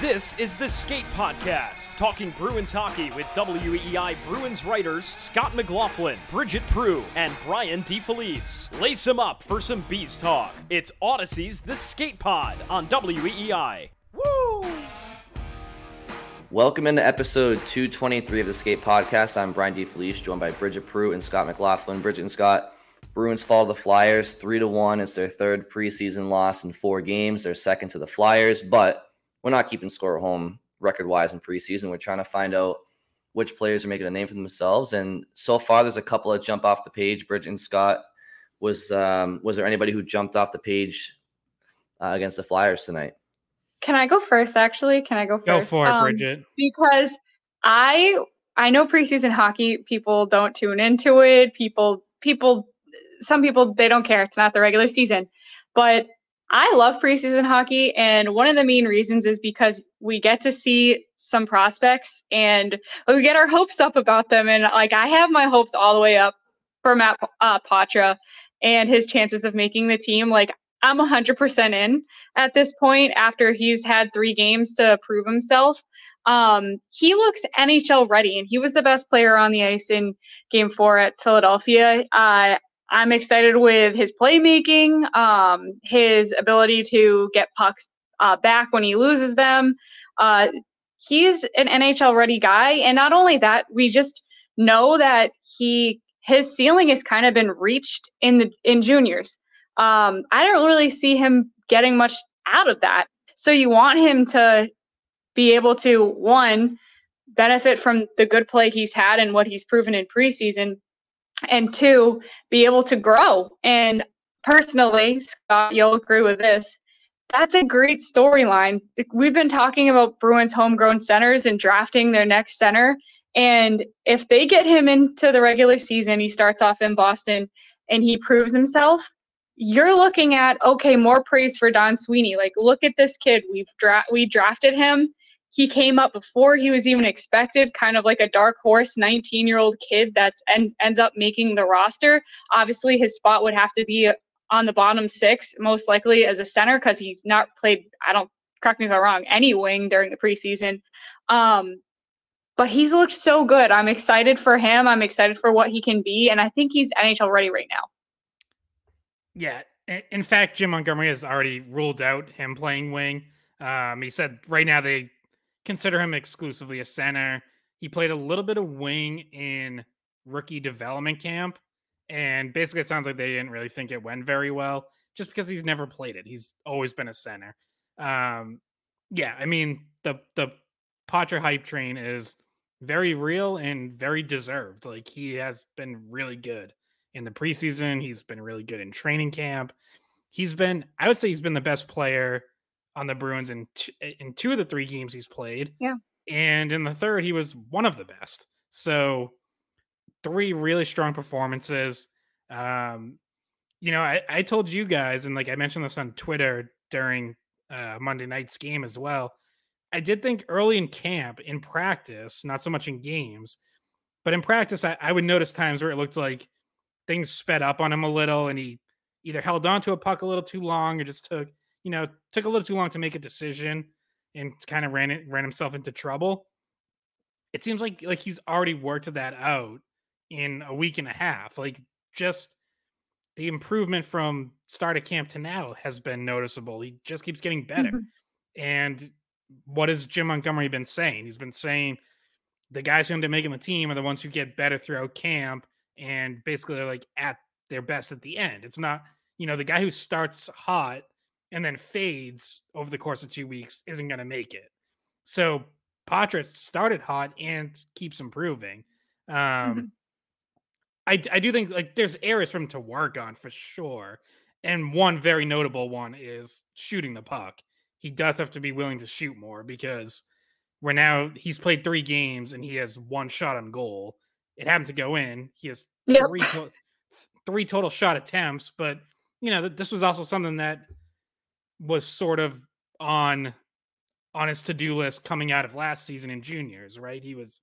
This is the Skate Podcast, talking Bruins hockey with WEEI Bruins writers Scott McLaughlin, Bridgette Proulx, and Brian DeFelice. Lace them up for some bees talk. It's Audacy's The Skate Pod on WEEI. Woo! Welcome into episode 223 of the Skate Podcast. I'm Brian DeFelice, joined by Bridgette Proulx and Scott McLaughlin. Bridget and Scott, Bruins fall to the Flyers three to one. It's their third preseason loss in four games. They're second to the Flyers, but we're not keeping score at home record wise in preseason. We're trying to find out which players are making a name for themselves. And so far, there's a couple that jump off the page. Bridget and Scott, was um, was there anybody who jumped off the page uh, against the Flyers tonight? Can I go first? Actually, can I go first? Go for it, um, Bridget. Because I I know preseason hockey people don't tune into it. People people some people they don't care. It's not the regular season, but I love preseason hockey, and one of the main reasons is because we get to see some prospects and we get our hopes up about them. And like I have my hopes all the way up for Matt uh, Poitras and his chances of making the team. Like I'm 100% in at this point after he's had three games to prove himself. Um, he looks NHL ready, and he was the best player on the ice in Game Four at Philadelphia. Uh, I'm excited with his playmaking, um, his ability to get pucks uh, back when he loses them. Uh, he's an NHL ready guy, and not only that, we just know that he his ceiling has kind of been reached in the in juniors. Um, I don't really see him getting much out of that. So you want him to be able to one benefit from the good play he's had and what he's proven in preseason, and two, be able to grow. And personally, Scott, you'll agree with this. That's a great storyline. We've been talking about Bruins homegrown centers and drafting their next center. And if they get him into the regular season, he starts off in Boston and he proves himself, you're looking at okay, more praise for Don Sweeney. Like, look at this kid. We've dra- we drafted him he came up before he was even expected, kind of like a dark horse 19 year old kid that en- ends up making the roster. Obviously, his spot would have to be on the bottom six, most likely as a center, because he's not played, I don't, correct me if I'm wrong, any wing during the preseason. Um, but he's looked so good. I'm excited for him. I'm excited for what he can be. And I think he's NHL ready right now. Yeah. In fact, Jim Montgomery has already ruled out him playing wing. Um, he said right now they consider him exclusively a center. He played a little bit of wing in rookie development camp. And basically, it sounds like they didn't really think it went very well just because he's never played it. He's always been a center. Um, yeah, I mean, the, the Poitras hype train is very real and very deserved. Like, he has been really good in the preseason, he's been really good in training camp. He's been, I would say, he's been the best player on the Bruins in t- in two of the three games he's played. Yeah. And in the third, he was one of the best. So three really strong performances. Um, you know, I, I told you guys, and like I mentioned this on Twitter during uh, Monday night's game as well. I did think early in camp, in practice, not so much in games, but in practice, I, I would notice times where it looked like things sped up on him a little and he either held on to a puck a little too long or just took you know, took a little too long to make a decision and kind of ran it ran himself into trouble. It seems like like he's already worked that out in a week and a half. Like just the improvement from start of camp to now has been noticeable. He just keeps getting better. Mm-hmm. And what has Jim Montgomery been saying? He's been saying the guys who end up making the team are the ones who get better throughout camp and basically they're like at their best at the end. It's not you know, the guy who starts hot and then fades over the course of two weeks isn't going to make it. So Poitras started hot and keeps improving. Um, mm-hmm. I, I do think like there's areas for him to work on for sure. And one very notable one is shooting the puck. He does have to be willing to shoot more because we're now he's played three games and he has one shot on goal. It happened to go in. He has yep. three to- three total shot attempts, but you know this was also something that was sort of on on his to-do list coming out of last season in juniors, right? He was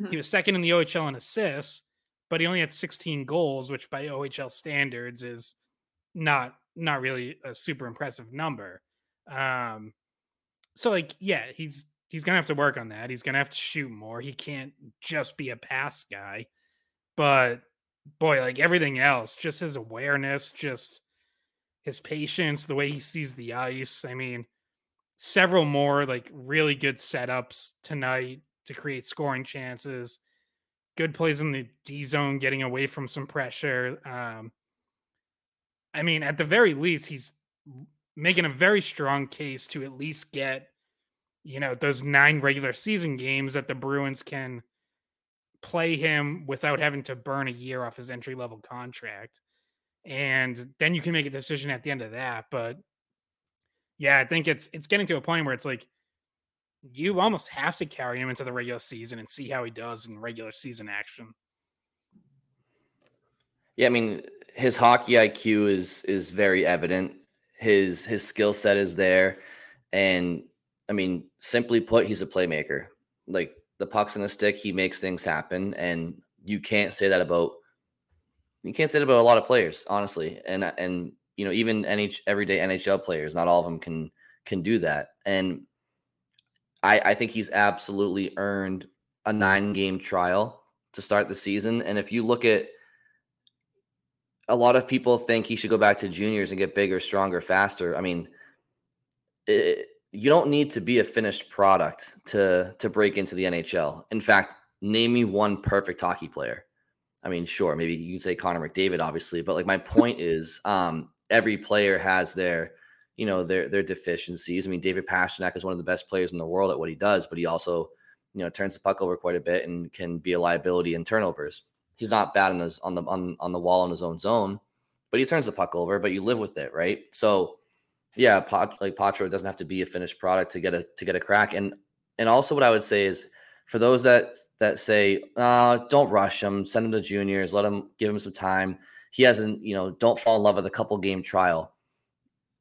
mm-hmm. he was second in the OHL in assists, but he only had 16 goals, which by OHL standards is not not really a super impressive number. Um so like yeah, he's he's gonna have to work on that. He's gonna have to shoot more. He can't just be a pass guy. But boy, like everything else, just his awareness, just his patience, the way he sees the ice. I mean, several more like really good setups tonight to create scoring chances. Good plays in the D zone, getting away from some pressure. Um, I mean, at the very least, he's making a very strong case to at least get, you know, those nine regular season games that the Bruins can play him without having to burn a year off his entry level contract. And then you can make a decision at the end of that. But yeah, I think it's it's getting to a point where it's like you almost have to carry him into the regular season and see how he does in regular season action. Yeah, I mean, his hockey IQ is is very evident. His his skill set is there, and I mean, simply put, he's a playmaker. Like the puck's in a stick, he makes things happen, and you can't say that about you can't say that about a lot of players, honestly. And and you know, even NH everyday NHL players, not all of them can can do that. And I I think he's absolutely earned a nine game trial to start the season. And if you look at a lot of people think he should go back to juniors and get bigger, stronger, faster. I mean, it, you don't need to be a finished product to to break into the NHL. In fact, name me one perfect hockey player. I mean, sure, maybe you can say Connor McDavid, obviously, but like my point is, um, every player has their, you know, their their deficiencies. I mean, David Pastrnak is one of the best players in the world at what he does, but he also, you know, turns the puck over quite a bit and can be a liability in turnovers. He's not bad on his on the on on the wall in his own zone, but he turns the puck over. But you live with it, right? So yeah, Pot, like Poitras doesn't have to be a finished product to get a to get a crack. And and also what I would say is for those that that say, uh, don't rush him, send him to juniors, let him give him some time. He hasn't, you know, don't fall in love with a couple game trial.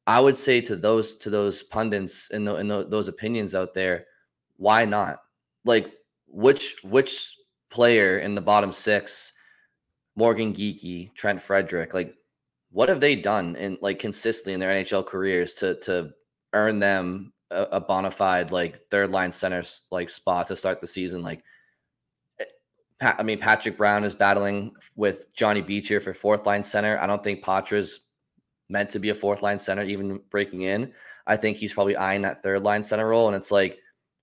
I would say to those to those pundits and, the, and the, those opinions out there, why not? Like which which player in the bottom six, Morgan Geekie, Trent Frederic, like what have they done in like consistently in their NHL careers to to earn them a, a bona fide like third line center like spot to start the season? Like, I mean, Patrick Brown is battling with Johnny Beecher for fourth line center. I don't think Poitras's meant to be a fourth line center, even breaking in. I think he's probably eyeing that third line center role, and it's like,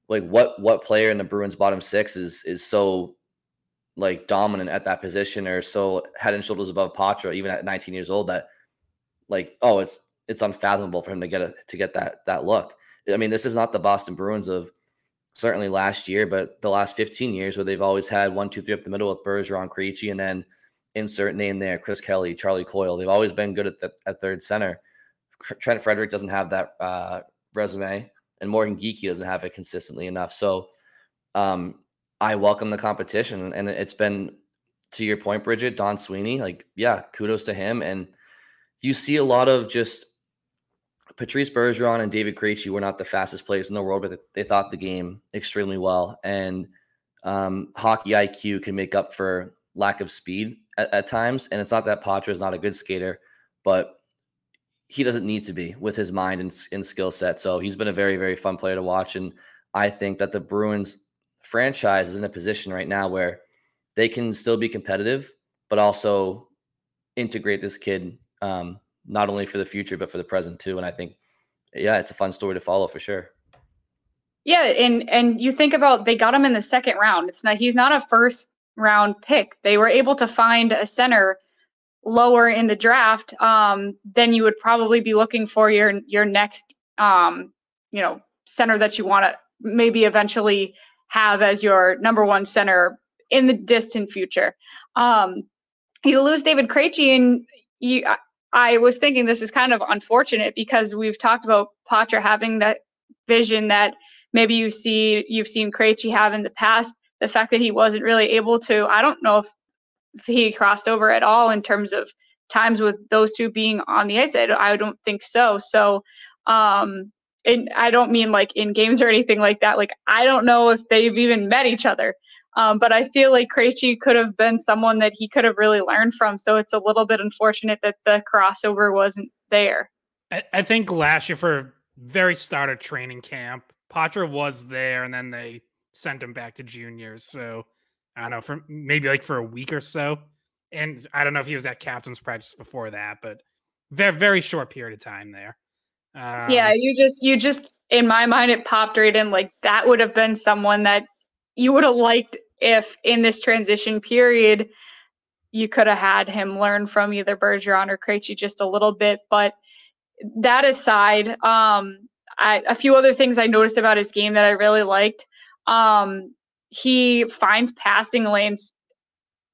like what what player in the Bruins bottom six is is so like dominant at that position or so head and shoulders above Poitras, even at 19 years old, that like, oh, it's it's unfathomable for him to get a to get that that look. I mean, this is not the Boston Bruins of certainly last year, but the last 15 years where they've always had one, two, three up the middle with Bergeron, Krejci, and then insert name there, Chris Kelly, Charlie Coyle. They've always been good at the, at third center. Trent Frederic doesn't have that uh, resume, and Morgan Geekie doesn't have it consistently enough. So um, I welcome the competition, and it's been to your point, Bridget, Don Sweeney. Like, yeah, kudos to him. And you see a lot of just Patrice Bergeron and David Krejci were not the fastest players in the world, but they thought the game extremely well. And um, hockey IQ can make up for lack of speed at, at times. And it's not that Poitras is not a good skater, but he doesn't need to be with his mind and, and skill set. So he's been a very, very fun player to watch. And I think that the Bruins franchise is in a position right now where they can still be competitive, but also integrate this kid um, not only for the future but for the present too. And I think, yeah, it's a fun story to follow for sure. Yeah, and and you think about they got him in the second round. It's not he's not a first round pick. They were able to find a center lower in the draft, um, then you would probably be looking for your your next um, you know center that you want to maybe eventually have as your number one center in the distant future. Um, you lose David Krejci, and you, I was thinking this is kind of unfortunate because we've talked about Poitras having that vision that maybe you see you've seen Krejci have in the past. The fact that he wasn't really able to, I don't know if he crossed over at all in terms of times with those two being on the ice. I don't, I don't think so. So, um, and I don't mean like in games or anything like that. Like I don't know if they've even met each other. Um, but I feel like Krejci could have been someone that he could have really learned from. So it's a little bit unfortunate that the crossover wasn't there. I, I think last year for very start of training camp, Poitras was there, and then they sent him back to juniors. So I don't know for maybe like for a week or so, and I don't know if he was at captain's practice before that, but very very short period of time there. Um, yeah, you just you just in my mind it popped right in like that would have been someone that you would have liked if in this transition period you could have had him learn from either Bergeron or Krejci just a little bit. But that aside, um, I, a few other things I noticed about his game that I really liked. Um, he finds passing lanes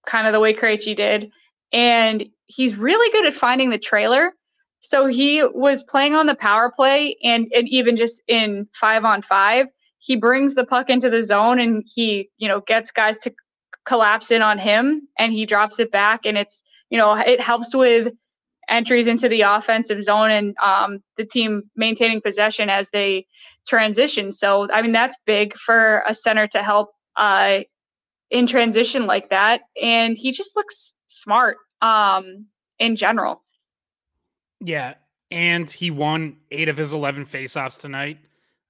kind of the way Krejci did, and he's really good at finding the trailer. So he was playing on the power play and, and even just in five on five, he brings the puck into the zone and he, you know, gets guys to collapse in on him and he drops it back and it's, you know, it helps with entries into the offensive zone and um, the team maintaining possession as they transition. So, I mean, that's big for a center to help uh, in transition like that. And he just looks smart um, in general. Yeah. And he won eight of his 11 faceoffs tonight.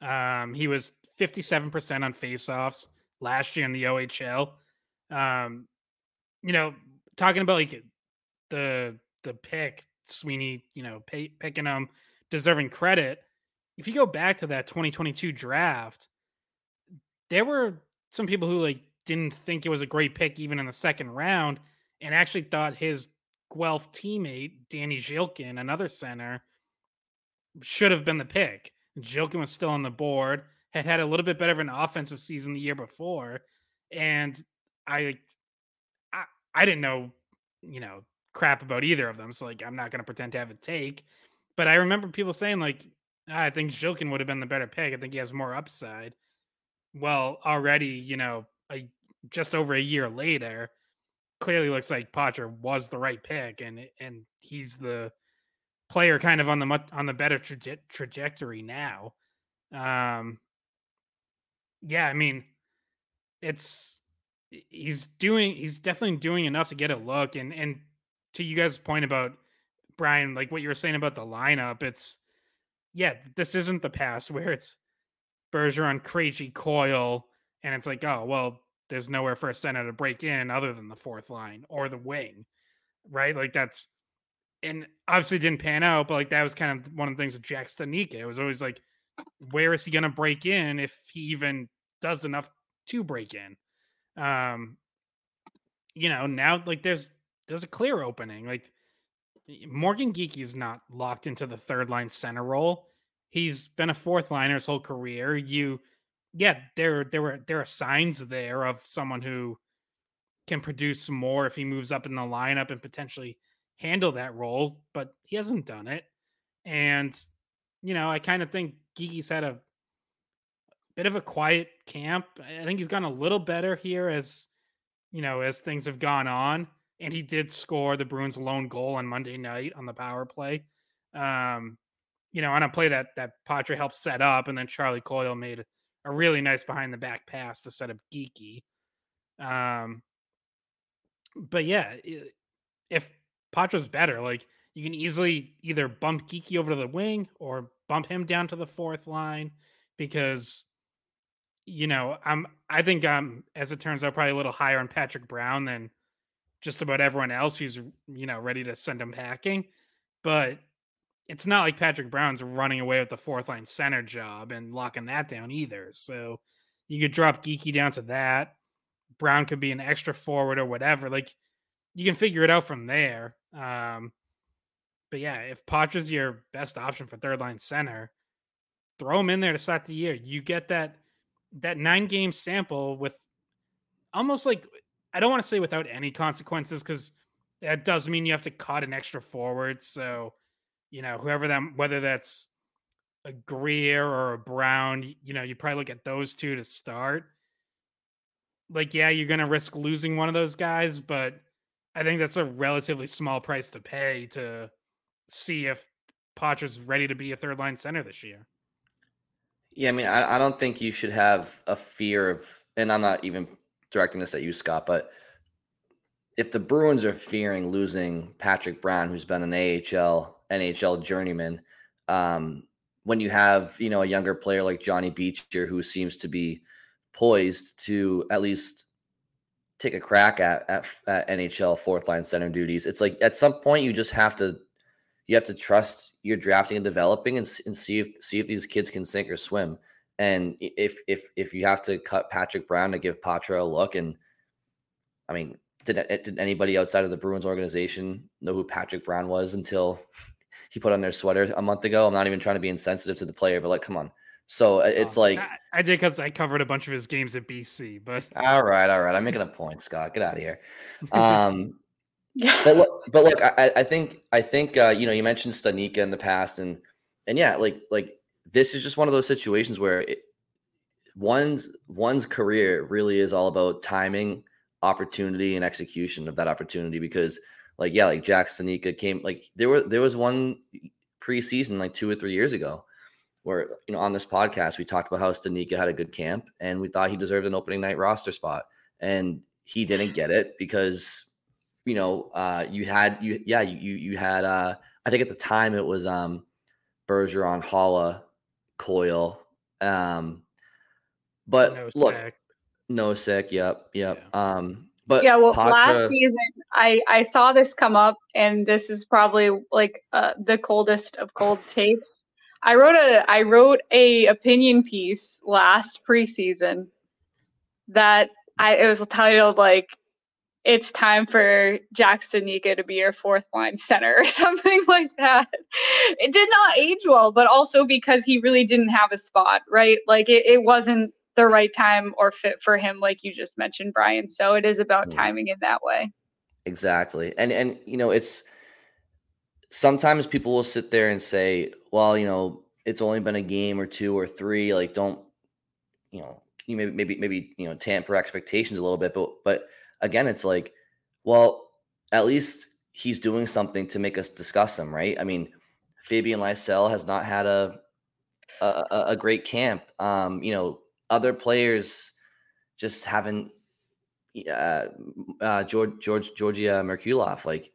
Um, he was 57% on faceoffs last year in the OHL. Um, you know, talking about like the the pick, Sweeney, you know, pay, picking him, deserving credit. If you go back to that 2022 draft, there were some people who like didn't think it was a great pick even in the second round, and actually thought his Guelph teammate Danny Zhilkin, another center, should have been the pick. Zhilkin was still on the board had had a little bit better of an offensive season the year before, and I, I, I didn't know, you know, crap about either of them. So like, I'm not going to pretend to have a take, but I remember people saying like, ah, I think Zhilkin would have been the better pick. I think he has more upside. Well, already, you know, a, just over a year later, clearly looks like Poitras was the right pick, and and he's the player kind of on the much, on the better traje- trajectory now. Um, yeah, I mean, it's he's doing he's definitely doing enough to get a look and and to you guys' point about Brian, like what you were saying about the lineup, it's yeah, this isn't the past where it's Bergeron, Krejci, Coyle and it's like, oh well, there's nowhere for a center to break in other than the fourth line or the wing, right? Like that's and obviously didn't pan out, but like that was kind of one of the things with Jack Studnicka. It was always like where is he going to break in if he even does enough to break in? Um, you know, now like there's there's a clear opening. Like Morgan Geekie is not locked into the third line center role. He's been a fourth liner his whole career. You, yeah, there there were there are signs there of someone who can produce more if he moves up in the lineup and potentially handle that role, but he hasn't done it. And you know, I kind of think Geekie's had a bit of a quiet camp. I think he's gotten a little better here as you know as things have gone on, and he did score the Bruins' lone goal on Monday night on the power play. Um, you know, on a play that that Poitras helped set up, and then Charlie Coyle made a really nice behind the back pass to set up Geekie. Um, but yeah, if Poitras's better, like you can easily either bump Geekie over to the wing or bump him down to the fourth line because you know i'm i think i'm as it turns out probably a little higher on patrick brown than just about everyone else who's you know ready to send him packing but it's not like patrick brown's running away with the fourth line center job and locking that down either. So you could drop Geekie down to that. Brown could be an extra forward or whatever. Like you can figure it out from there. Um, but yeah, if Poitras's your best option for third line center, throw him in there to start the year. You get that that nine game sample with almost like I don't want to say without any consequences because that does mean you have to cut an extra forward. So, you know, whoever that whether that's a Greer or a Brown, you know, you probably look at those two to start. Like, yeah, you're gonna risk losing one of those guys, but I think that's a relatively small price to pay to see if Poitras's ready to be a third line center this year. Yeah, I mean, I, I don't think you should have a fear of, and I'm not even directing this at you, Scott, but if the Bruins are fearing losing Patrick Brown, who's been an AHL, NHL journeyman, um, when you have you know a younger player like Johnny Beecher who seems to be poised to at least take a crack at, at, at NHL fourth line center duties, it's like at some point you just have to you have to trust your drafting and developing and, and see if see if these kids can sink or swim. And if if if you have to cut Patrick Brown to give Poitras a look, and I mean, did did anybody outside of the Bruins organization know who Patrick Brown was until he put on their sweater a month ago? I'm not even trying to be insensitive to the player, but like, come on. So uh, it's oh, like I, I did because I covered a bunch of his games at BC, but all right, all right. I'm making a point, Scott. Get out of here. Um, but look, but look, I, I think I think uh, you know you mentioned Studnicka in the past, and and yeah, like like this is just one of those situations where it, one's one's career really is all about timing, opportunity, and execution of that opportunity. Because like yeah, like Jack Studnicka came like there were there was one preseason like two or three years ago where you know on this podcast we talked about how Studnicka had a good camp and we thought he deserved an opening night roster spot and he didn't get it because you know uh you had you yeah you you had uh I think at the time it was um Bergeron, Haula, Coyle, Um, but no look, Nosek. Yep, yep. Yeah. Um, but yeah, well, Poitras, last season I I saw this come up, and this is probably like uh, the coldest of cold takes. I wrote a I wrote a opinion piece last preseason that I it was titled like it's time for Jackson Studnicka to be your fourth line center or something like that. It did not age well, but also because he really didn't have a spot, right? Like it, it wasn't the right time or fit for him, like you just mentioned, Brian. So it is about mm-hmm. timing in that way. Exactly. And and you know, it's sometimes people will sit there and say, well, you know, it's only been a game or two or three. Like, don't, you know, you maybe maybe maybe you know tamper expectations a little bit, but but again, it's like, well, at least he's doing something to make us discuss him, right? I mean, Fabian Lysell has not had a a, a great camp. Um, you know, other players just haven't. Uh, uh, George George Georgii Merkulov, like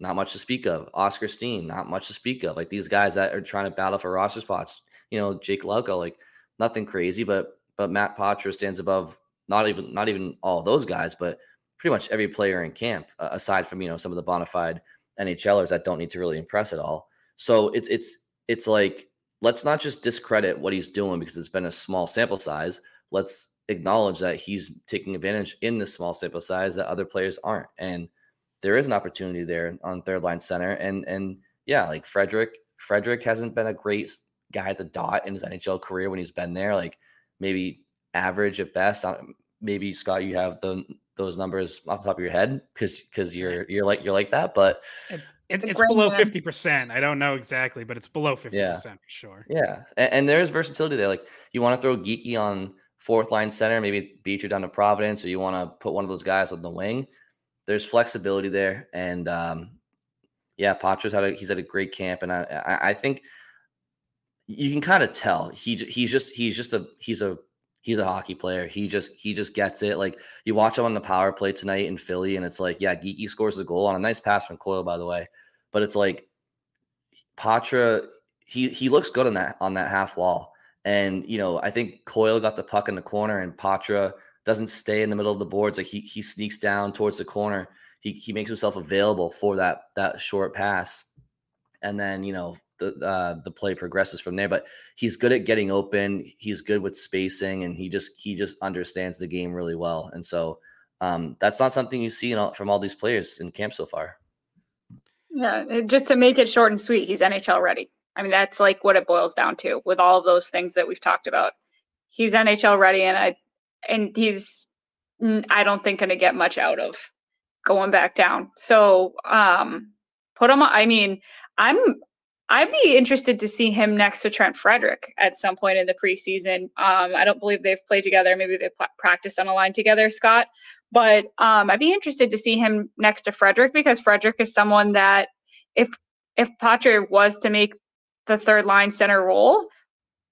not much to speak of. Oskar Steen, not much to speak of. Like these guys that are trying to battle for roster spots. You know, Jake Lauko, like nothing crazy, but but Matt Poitras stands above not even not even all those guys, but pretty much every player in camp, uh, aside from you know some of the bona fide NHLers that don't need to really impress at all. So it's it's it's like let's not just discredit what he's doing because it's been a small sample size. Let's acknowledge that he's taking advantage in this small sample size that other players aren't, and there is an opportunity there on third line center. And and yeah, like Frederic, Frederic hasn't been a great guy at the dot in his NHL career when he's been there. Like maybe average at best maybe Scott, you have the those numbers off the top of your head because because you're you're like you're like that, but it, it, it's below fifty percent. I don't know exactly, but it's below fifty yeah. percent for sure. Yeah, and, and, there's versatility there. Like you want to throw Geekie on fourth line center, maybe beat you down to Providence, or you want to put one of those guys on the wing. There's flexibility there, and um, yeah, Poitras's had a he's had a great camp, and I I, I think you can kind of tell he he's just he's just a he's a he's a hockey player. He just he just gets it. Like you watch him on the power play tonight in Philly, and it's like, yeah, Geekie scores the goal on a nice pass from Coyle, by the way. But it's like Poitras, he he looks good on that on that half wall. And you know, I think Coyle got the puck in the corner, and Poitras doesn't stay in the middle of the boards. Like he he sneaks down towards the corner. He he makes himself available for that that short pass. And then, you know, the uh, the play progresses from there. But he's good at getting open. He's good with spacing, and he just he just understands the game really well. And so um, that's not something you see all, from all these players in camp so far. Yeah, just to make it short and sweet, he's NHL ready. I mean, that's like what it boils down to with all of those things that we've talked about. He's NHL ready, and I and he's I don't think going to get much out of going back down. So um, put him. I mean, I'm I'd be interested to see him next to Trent Frederic at some point in the preseason. Um, I don't believe they've played together. Maybe they've practiced on a line together, Scott. But um, I'd be interested to see him next to Frederic because Frederic is someone that if if Poitras was to make the third line center role,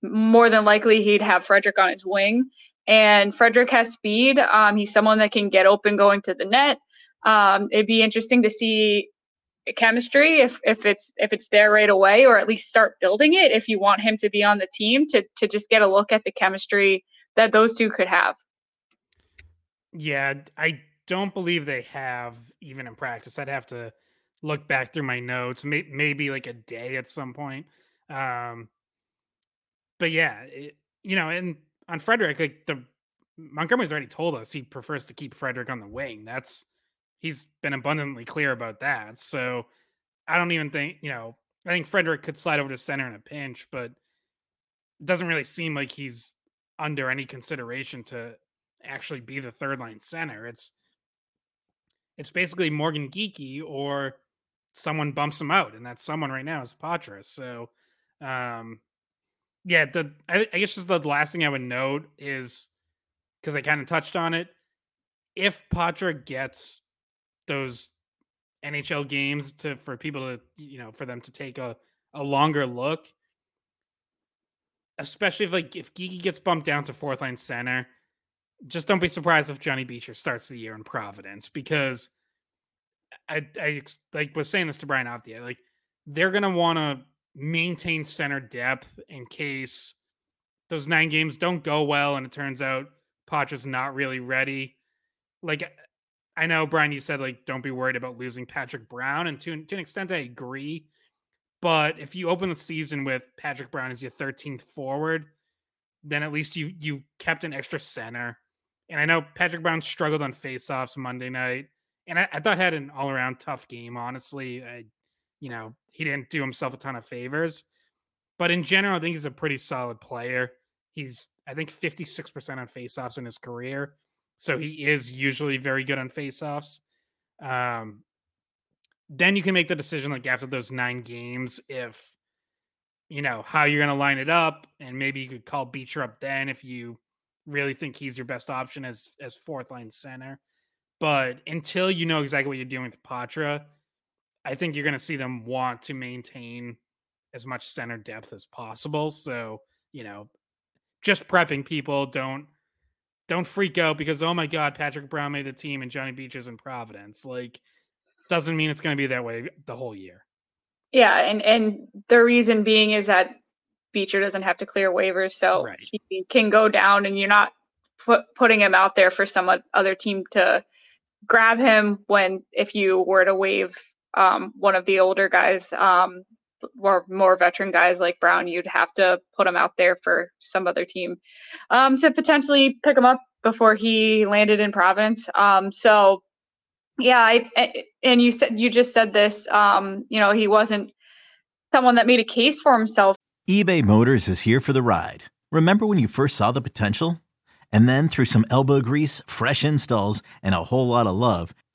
more than likely he'd have Frederic on his wing. And Frederic has speed. Um, he's someone that can get open going to the net. Um, it'd be interesting to see chemistry if if it's if it's there right away, or at least start building it if you want him to be on the team to to just get a look at the chemistry that those two could have. Yeah, I don't believe they have even in practice. I'd have to look back through my notes, may, maybe like a day at some point. Um, but yeah, it, you know, and on Frederic, like the Montgomery's already told us he prefers to keep Frederic on the wing. That's he's been abundantly clear about that. So I don't even think, you know, I think Frederic could slide over to center in a pinch, but it doesn't really seem like he's under any consideration to actually be the third line center. It's it's basically Morgan Geekie or someone bumps him out, and that someone right now is Poitras. So um yeah, the I, I guess just the last thing I would note is because I kind of touched on it. If Poitras gets those NHL games to for people to you know for them to take a a longer look, especially if like if Geekie gets bumped down to fourth line center, just don't be surprised if Johnny Beecher starts the year in Providence because I I like was saying this to Brian Optia like they're gonna want to maintain center depth in case those nine games don't go well and it turns out Poitras's not really ready. Like I know Brian, you said like don't be worried about losing Patrick Brown, and to, to an extent I agree. But if you open the season with Patrick Brown as your 13th forward, then at least you you kept an extra center. And I know Patrick Brown struggled on faceoffs Monday night, and I, I thought had an all around tough game. Honestly, I, you know, he didn't do himself a ton of favors. But in general, I think he's a pretty solid player. He's, I think, 56% on faceoffs in his career. So he is usually very good on faceoffs. Um, then you can make the decision, like after those nine games, if you know how you're going to line it up, and maybe you could call Beecher up then if you really think he's your best option as as fourth line center. But until you know exactly what you're doing with Poitras, I think you're going to see them want to maintain as much center depth as possible. So, you know, just prepping people don't don't freak out because oh my god, Patrick Brown made the team and Johnny Beach is in Providence. Like doesn't mean it's going to be that way the whole year. Yeah, and and the reason being is that Beecher doesn't have to clear waivers, so right. he can go down, and you're not put, putting him out there for some other team to grab him when if you were to waive um, one of the older guys um, or more veteran guys like Brown, you'd have to put him out there for some other team um, to potentially pick him up before he landed in Providence. Um, so, yeah, I, and you said you just said this. Um, you know, he wasn't someone that made a case for himself. eBay Motors is here for the ride. Remember when you first saw the potential, and then through some elbow grease, fresh installs, and a whole lot of love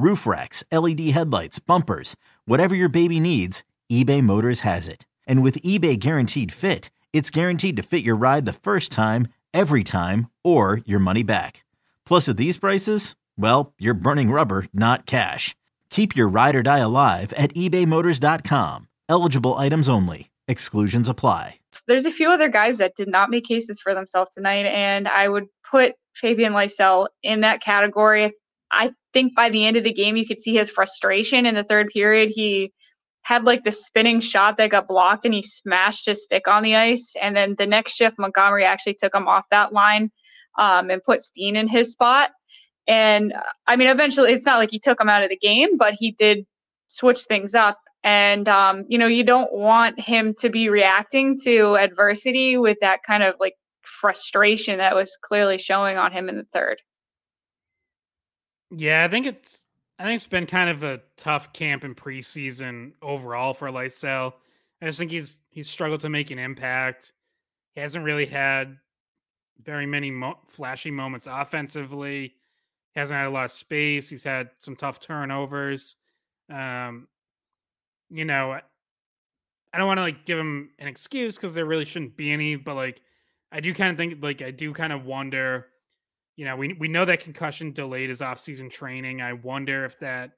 roof racks, LED headlights, bumpers, whatever your baby needs, eBay Motors has it. And with eBay Guaranteed Fit, it's guaranteed to fit your ride the first time, every time, or your money back. Plus, at these prices, well, you're burning rubber, not cash. Keep your ride or die alive at ebaymotors.com. Eligible items only. Exclusions apply. There's a few other guys that did not make cases for themselves tonight, and I would put Fabian Lysell in that category. I think by the end of the game, you could see his frustration in the third period. He had like the spinning shot that got blocked and he smashed his stick on the ice. And then the next shift, Montgomery actually took him off that line um, and put Steen in his spot. And I mean, eventually, it's not like he took him out of the game, but he did switch things up. And, um, you know, you don't want him to be reacting to adversity with that kind of like frustration that was clearly showing on him in the third. Yeah, I think it's I think it's been kind of a tough camp in preseason overall for Lysell. I just think he's he's struggled to make an impact. He hasn't really had very many mo- flashy moments offensively. He hasn't had a lot of space. He's had some tough turnovers. Um, you know, I don't want to like give him an excuse because there really shouldn't be any, but like I do kind of think like I do kind of wonder you know, we we know that concussion delayed his offseason training. I wonder if that,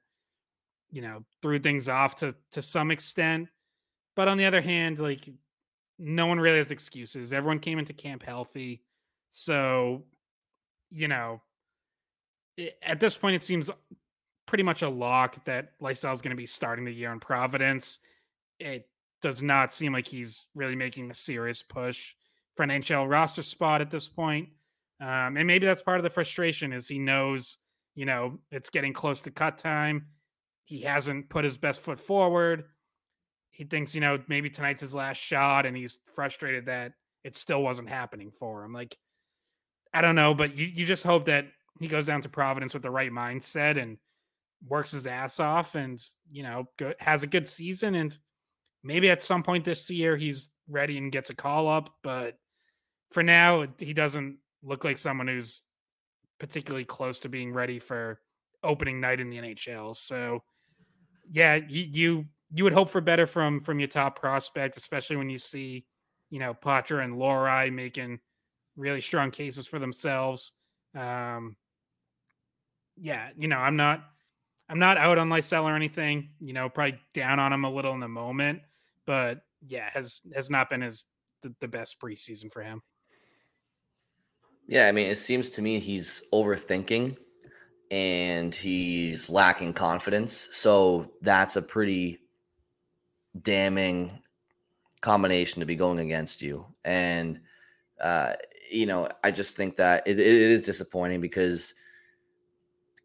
you know, threw things off to to some extent. But on the other hand, like no one really has excuses. Everyone came into camp healthy. So, you know, eh, at this point, it seems pretty much a lock that Lysell is going to be starting the year in Providence. It does not seem like he's really making a serious push for an NHL roster spot at this point. Um, and maybe that's part of the frustration is he knows, you know, it's getting close to cut time. He hasn't put his best foot forward. He thinks, you know, maybe tonight's his last shot, and he's frustrated that it still wasn't happening for him. Like, I don't know, but you, you just hope that he goes down to Providence with the right mindset and works his ass off and, you know, go, has a good season. And maybe at some point this year he's ready and gets a call up. But for now, he doesn't look like someone who's particularly close to being ready for opening night in the NHL. So, yeah, you you, you would hope for better from from your top prospect, especially when you see, you know, Poitras and Lohrei making really strong cases for themselves. Um, yeah, you know, I'm not I'm not out on Lysell or anything. You know, probably down on him a little in the moment, but yeah, has has not been as the, the best preseason for him. Yeah, I mean, it seems to me he's overthinking and he's lacking confidence. So that's a pretty damning combination to be going against you. And, uh, you know, I just think that it, it is disappointing because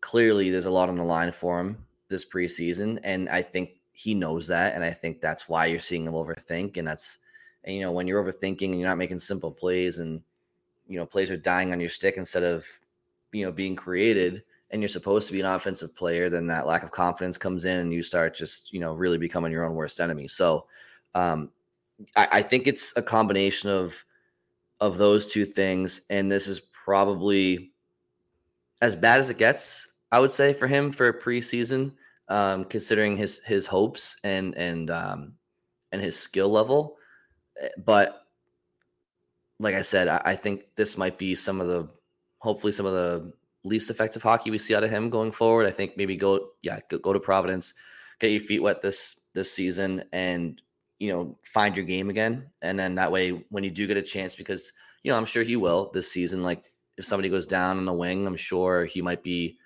clearly there's a lot on the line for him this preseason. And I think he knows that. And I think that's why you're seeing him overthink. And that's, and, you know, when you're overthinking and you're not making simple plays and, you know plays are dying on your stick instead of you know being created and you're supposed to be an offensive player then that lack of confidence comes in and you start just you know really becoming your own worst enemy. So um I, I think it's a combination of of those two things and this is probably as bad as it gets i would say for him for a preseason um considering his his hopes and and um and his skill level. Eh, but like I said, I, I, think this might be some of the hopefully some of the least effective hockey we see out of him going forward. I think maybe go yeah go, go to Providence, get your feet wet this this season, and you know find your game again. And then that way, when you do get a chance, because you know I'm sure he will this season. Like if somebody goes down on the wing, I'm sure he might be.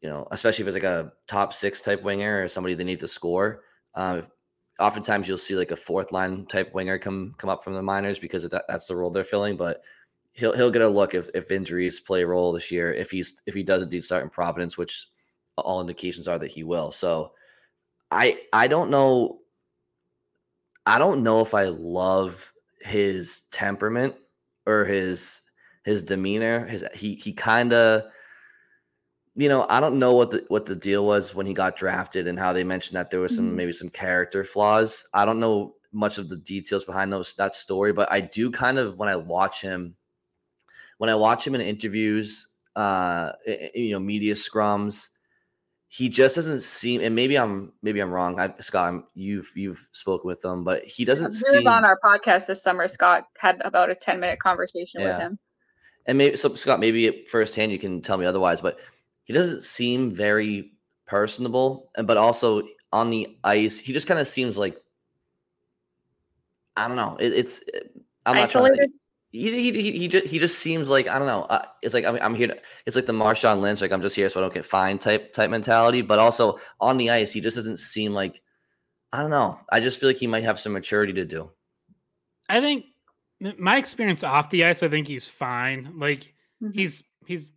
You know, especially if it's like a top six type winger or somebody they need to score. Um, if, oftentimes you'll see like a fourth line type winger come come up from the minors because that, that's the role they're filling. But he'll he'll get a look if, if injuries play a role this year. If he's if he does indeed start in Providence, which all indications are that he will. So I I don't know. I don't know if I love his temperament or his his demeanor. His he he kind of you know, I don't know what the what the deal was when he got drafted and how they mentioned that there was some mm-hmm. maybe some character flaws. I don't know much of the details behind those that story, but I do kind of when I watch him when I watch him in interviews, uh, you know, media scrums, he just doesn't seem. And maybe I'm maybe I'm wrong. I, Scott, you've you've spoken with him, but he doesn't seem on our podcast this summer. Scott had about a ten minute conversation yeah. with him. And maybe so, Scott, maybe firsthand you can tell me otherwise, but he doesn't seem very personable, but also on the ice, he just kind of seems like I don't know. It, it's I'm not Isolated. trying to. He, he, he, he, just, he just seems like I don't know. Uh, it's like I'm, I'm here. To, it's like the Marshawn Lynch, like I'm just here so I don't get fined type type mentality. But also on the ice, he just doesn't seem like I don't know. I just feel like he might have some maturity to do. I think my experience off the ice, I think he's fine. Like mm-hmm. he's he's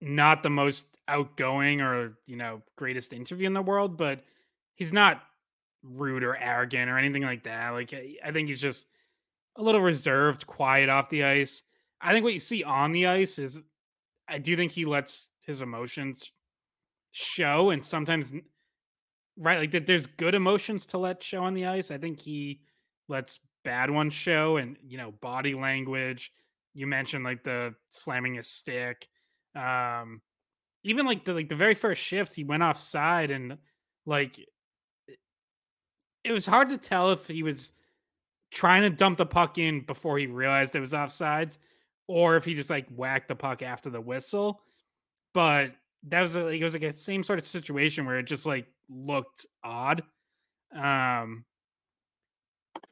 not the most outgoing or you know greatest interview in the world, but he's not rude or arrogant or anything like that. Like eh, I think he's just a little reserved, quiet off the ice. I think what you see on the ice is I do think he lets his emotions show and sometimes right like that there's good emotions to let show on the ice. I think he lets bad ones show and you know body language. You mentioned like the slamming his stick. Um even like the like the very first shift he went offside and like it was hard to tell if he was trying to dump the puck in before he realized it was offsides or if he just like whacked the puck after the whistle. But that was a, it was like a same sort of situation where it just like looked odd. Um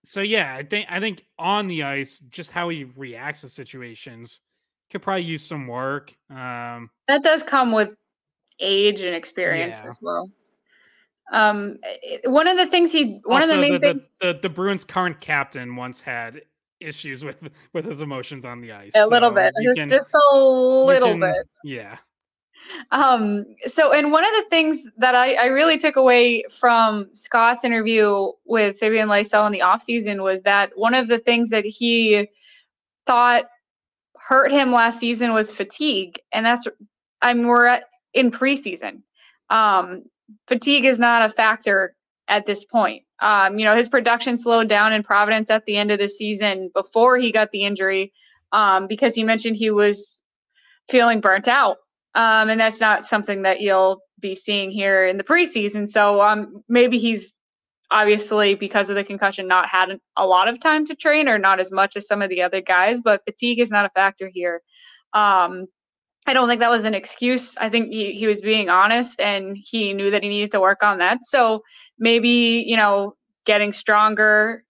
so yeah, I think I think on the ice, just how he reacts to situations could probably use some work. Um that does come with age and experience yeah. as well. Um, one of the things he, one also, of the main the, things, the, the, the Bruins' current captain once had issues with with his emotions on the ice. A so little bit, just, can, just a little can, bit. Yeah. Um. So, and one of the things that I, I really took away from Scott's interview with Fabian Lysell in the off season was that one of the things that he thought hurt him last season was fatigue, and that's I'm we're at, in preseason. Um, fatigue is not a factor at this point. Um, you know, his production slowed down in Providence at the end of the season before he got the injury um, because he mentioned he was feeling burnt out. Um, and that's not something that you'll be seeing here in the preseason. So um, maybe he's obviously, because of the concussion, not had a lot of time to train or not as much as some of the other guys, but fatigue is not a factor here. Um, I don't think that was an excuse. I think he, he was being honest and he knew that he needed to work on that. So maybe, you know, getting stronger,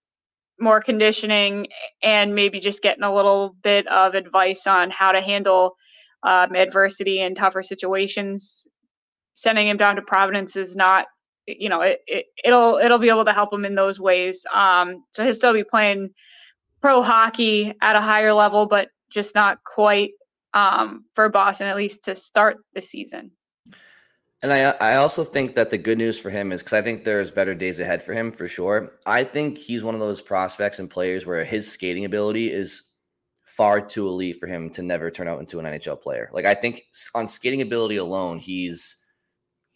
more conditioning, and maybe just getting a little bit of advice on how to handle um, adversity and tougher situations. Sending him down to Providence is not, you know, it, it it'll it'll be able to help him in those ways. Um, so he'll still be playing pro hockey at a higher level, but just not quite um, for Boston, at least to start the season. And I, I also think that the good news for him is because I think there's better days ahead for him for sure. I think he's one of those prospects and players where his skating ability is far too elite for him to never turn out into an NHL player. Like I think on skating ability alone, he's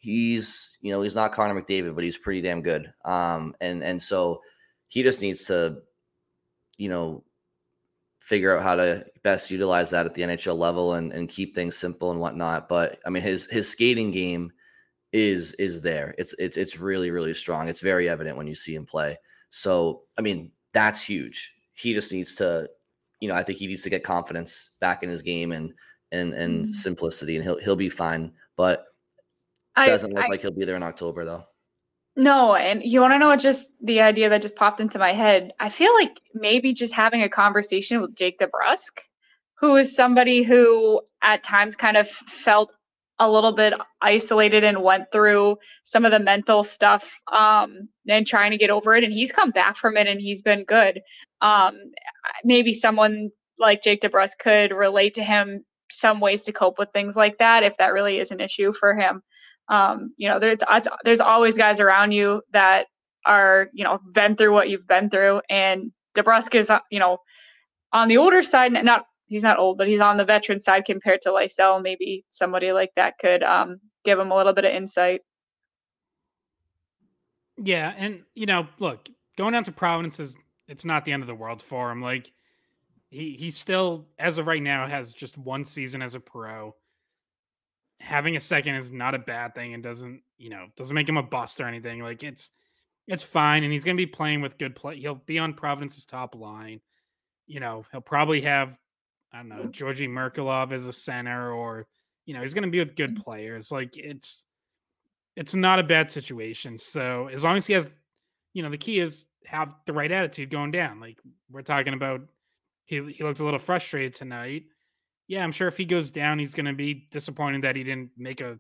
he's you know he's not Connor McDavid, but he's pretty damn good. Um, and and so he just needs to you know figure out how to best utilize that at the NHL level and, and keep things simple and whatnot. But I mean, his his skating game is is there. It's it's it's really really strong. It's very evident when you see him play. So I mean, that's huge. He just needs to, you know, I think he needs to get confidence back in his game and and and mm-hmm. simplicity, and he'll he'll be fine. But doesn't look I, like he'll be there in October though. No, and you want to know what just the idea that just popped into my head? I feel like maybe just having a conversation with Jake DeBrusk, who is somebody who at times kind of felt a little bit isolated and went through some of the mental stuff um, and trying to get over it. And he's come back from it and he's been good. Um, maybe someone like Jake DeBrusk could relate to him some ways to cope with things like that if that really is an issue for him um, you know, there's there's always guys around you that are you know been through what you've been through, and DeBrusk is uh, you know on the older side, not he's not old, but he's on the veteran side compared to Lysell. Maybe somebody like that could um, give him a little bit of insight. Yeah, and you know, look, going down to Providence is it's not the end of the world for him. Like he he still, as of right now, has just one season as a pro having a second is not a bad thing and doesn't you know doesn't make him a bust or anything like it's it's fine and he's going to be playing with good play he'll be on providence's top line you know he'll probably have i don't know Georgii Merkulov as a center or you know he's going to be with good mm. players like it's it's not a bad situation so as long as he has you know the key is have the right attitude going down like we're talking about he, he looked a little frustrated tonight yeah, I'm sure if he goes down, he's going to be disappointed that he didn't make a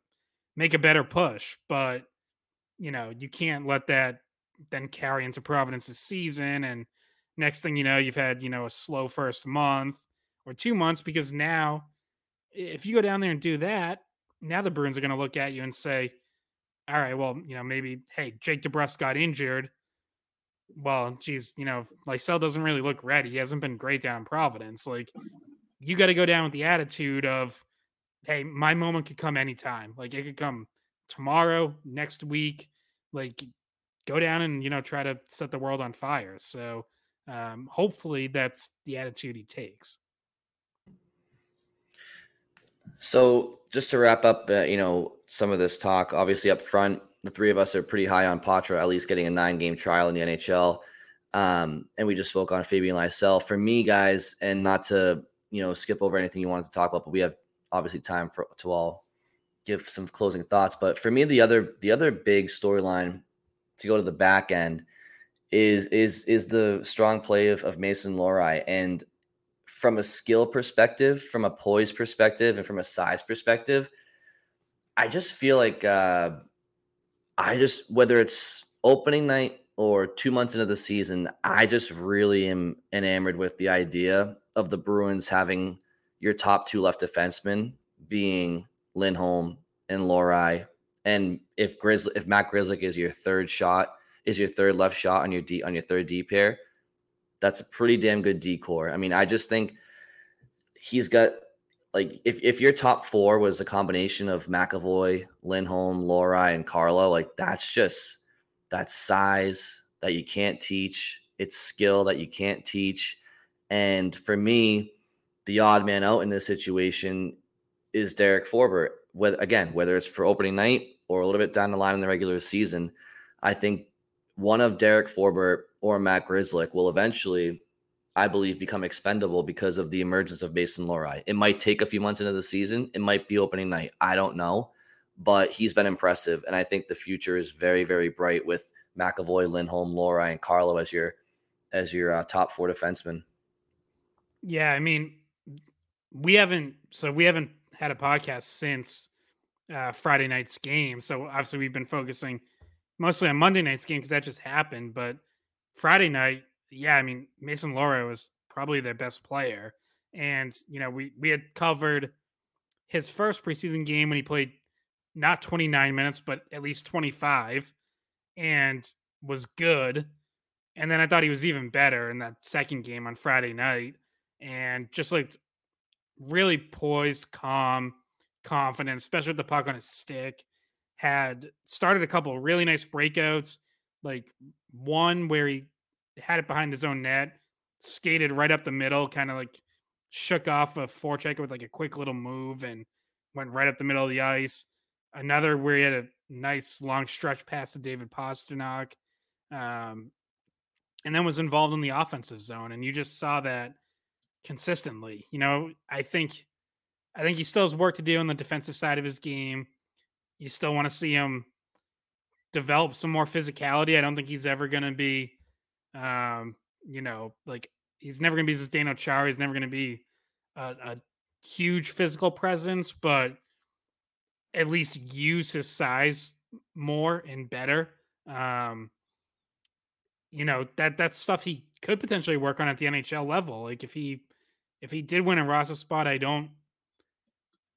make a better push. But you know, you can't let that then carry into Providence's season. And next thing you know, you've had, you know, a slow first month or two months because now if you go down there and do that, now the Bruins are going to look at you and say, all right, well, you know, maybe, hey, Jake DeBrusk got injured. Well, geez, you know, Lysell doesn't really look ready. He hasn't been great down in Providence. Like, you got to go down with the attitude of, hey, my moment could come anytime. Like, it could come tomorrow, next week. Like, go down and, you know, try to set the world on fire. So, um, hopefully that's the attitude he takes. So, just to wrap up, uh, you know, some of this talk, obviously up front, the three of us are pretty high on Poitras, at least getting a nine game trial in the NHL. Um, and we just spoke on Fabian Lysell. For me, guys, and not to, you know, skip over anything you wanted to talk about, but we have obviously time for to all give some closing thoughts. But for me, the other the other big storyline to go to the back end is is is the strong play of, of Mason Lohrei. And from a skill perspective, from a poise perspective, and from a size perspective, I just feel like uh, I just whether it's opening night or two months into the season, I just really am enamored with the idea of the Bruins having your top two left defensemen being Lindholm and Lohrei. And if Grizzly, if Matt Grzelcyk is your third shot, is your third left shot on your D on your third D pair, that's a pretty damn good D corps. I mean, I just think he's got like if if your top four was a combination of McAvoy, Lindholm, Lohrei, and Carlo, like that's just that size that you can't teach. It's skill that you can't teach. And for me, the odd man out in this situation is Derek Forbort. Whether again, whether it's for opening night or a little bit down the line in the regular season, I think one of Derek Forbort or Matt Grzelcyk will eventually, I believe, become expendable because of the emergence of Mason Lohrei. It might take a few months into the season. It might be opening night. I don't know, but he's been impressive, and I think the future is very, very bright with McAvoy, Lindholm, Lohrei, and Carlo as your as your uh, top four defensemen. Yeah, I mean, we haven't so we haven't had a podcast since uh, Friday night's game. So obviously we've been focusing mostly on Monday night's game because that just happened. But Friday night, yeah, I mean Mason Lohrei was probably their best player, and you know we we had covered his first preseason game when he played not 29 minutes but at least 25 and was good and then i thought he was even better in that second game on friday night and just like really poised calm confident especially with the puck on his stick had started a couple really nice breakouts, like one where he had it behind his own net, skated right up the middle, kind of like shook off a forechecker with like a quick little move and went right up the middle of the ice. Another where he had a nice long stretch pass to David Pastrnak, um, and then was involved in the offensive zone. And you just saw that consistently. You know, I think, I think he still has work to do on the defensive side of his game. You still want to see him develop some more physicality. I don't think he's ever going to be, um, you know, like he's never going to be Zdeno Chara. He's never going to be a, a huge physical presence, but at least use his size more and better. Um, you know that that's stuff he could potentially work on at the NHL level. Like if he if he did win a roster spot, I don't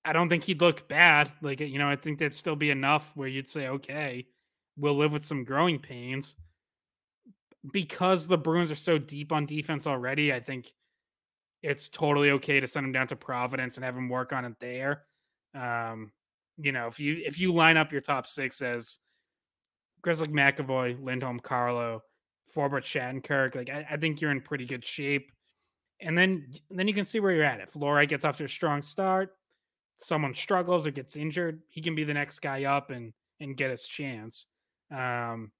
I don't think he'd look bad. Like, you know, I think that'd still be enough where you'd say, okay, we'll live with some growing pains. Because the Bruins are so deep on defense already, I think it's totally okay to send him down to Providence and have him work on it there. Um, you know, if you if you line up your top six as Grizzly McAvoy, Lindholm, Carlo, Forbort, Shattenkirk, like I, I, think you're in pretty good shape. And then then you can see where you're at. If Lohrei gets off to a strong start, someone struggles or gets injured, he can be the next guy up and and get his chance. Um,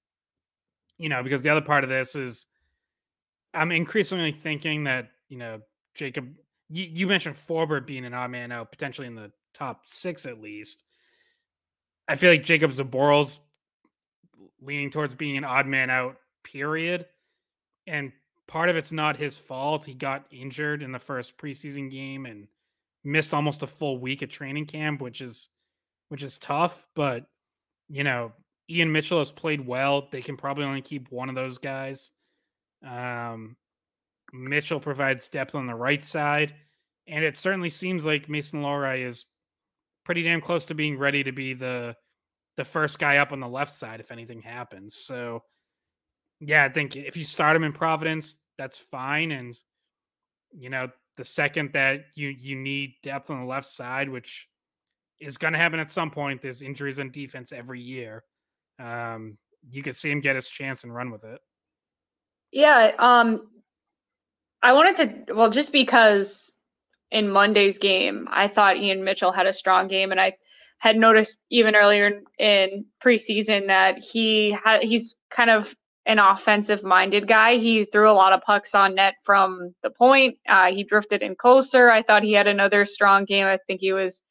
you know, because the other part of this is I'm increasingly thinking that, you know, Jacob you, you mentioned Forbort being an odd man out, potentially in the top six at least. I feel like Jakub Zboril's leaning towards being an odd man out, period. And part of it's not his fault. He got injured in the first preseason game and missed almost a full week of training camp, which is which is tough. But you know, Ian Mitchell has played well. They can probably only keep one of those guys. Um, Mitchell provides depth on the right side, and it certainly seems like Mason Lohrei is pretty damn close to being ready to be the the first guy up on the left side if anything happens. So, yeah, I think if you start him in Providence, that's fine. And you know, the second that you you need depth on the left side, which is going to happen at some point, there's injuries on defense every year. Um, you could see him get his chance and run with it. Yeah, um, I wanted to well just because in Monday's game, I thought Ian Mitchell had a strong game, and I had noticed even earlier in, preseason that he had he's kind of an offensive minded guy. He threw a lot of pucks on net from the point. Uh, he drifted in closer. I thought he had another strong game. I think he was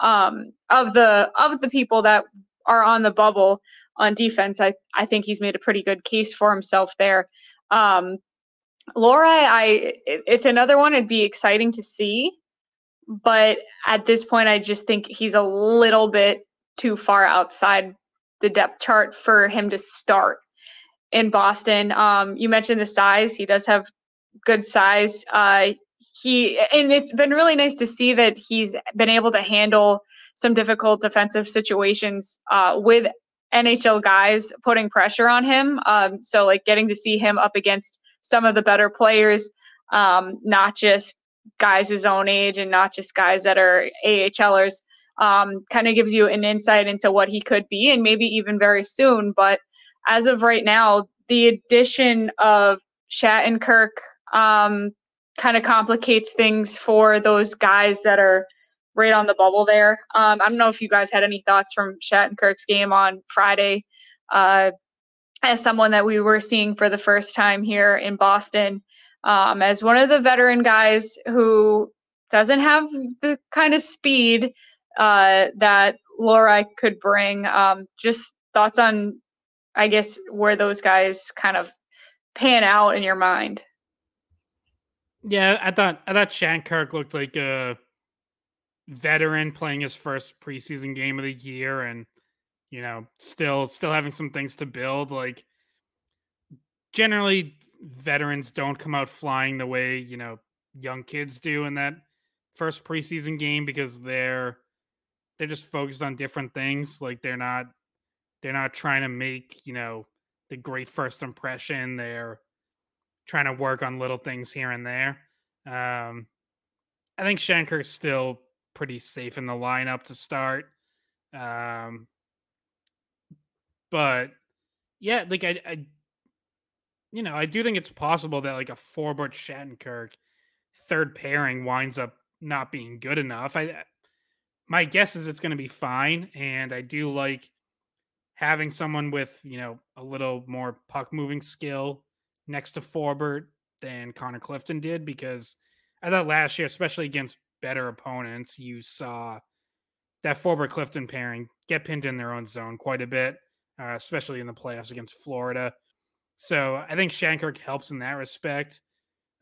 um, of the of the people that are on the bubble on defense. I I think he's made a pretty good case for himself there. Um, Lohrei, I it's another one. It'd be exciting to see, but at this point, I just think he's a little bit too far outside the depth chart for him to start in Boston. Um, you mentioned the size; he does have good size. Uh, he and it's been really nice to see that he's been able to handle some difficult defensive situations uh, with NHL guys putting pressure on him. Um, so like getting to see him up against some of the better players, um, not just guys his own age and not just guys that are AHLers. Um, kind of gives you an insight into what he could be and maybe even very soon. But as of right now, the addition of Shattenkirk um, kind of complicates things for those guys that are right on the bubble there. Um, I don't know if you guys had any thoughts from Shattenkirk's game on Friday. Uh, as someone that we were seeing for the first time here in Boston, um, as one of the veteran guys who doesn't have the kind of speed uh, that Lohrei could bring. Um, just thoughts on, I guess, where those guys kind of pan out in your mind. Yeah, I thought I thought Shattenkirk looked like a veteran playing his first preseason game of the year, and you know, still still having some things to build. Like generally, veterans don't come out flying the way you know young kids do in that first preseason game because they're they're just focused on different things. Like they're not they're not trying to make you know the great first impression. They're trying to work on little things here and there. Um, I think Shattenkirk's still pretty safe in the lineup to start. Um, but yeah, like I, I, you know, I do think it's possible that like a Forbort Shattenkirk third pairing winds up not being good enough. I, my guess is it's going to be fine, and I do like having someone with you know a little more puck moving skill next to Forbort than Connor Clifton did because I thought last year, especially against better opponents, you saw that Forbort Clifton pairing get pinned in their own zone quite a bit, uh, especially in the playoffs against Florida. So I think Shattenkirk helps in that respect.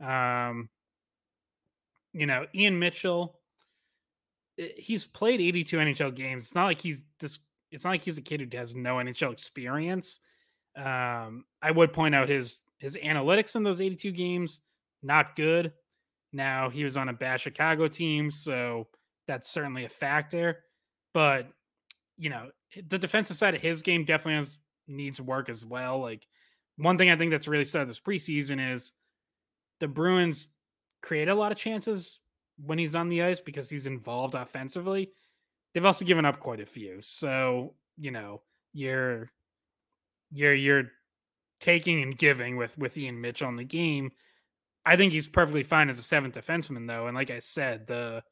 Um, you know, Ian Mitchell, eh, he's played 82 NHL games. It's not like he's this. It's not like he's a kid who has no NHL experience. Um, I would point out his his analytics in those 82 games not good. Now he was on a bad Chicago team, so that's certainly a factor. But you know, the defensive side of his game definitely has needs work as well. Like one thing I think that's really sad this preseason is the Bruins create a lot of chances when he's on the ice because he's involved offensively. They've also given up quite a few. So, you know, you're you're you're taking and giving with with Ian Mitchell in the game. I think he's perfectly fine as a seventh defenseman though, and like I said, the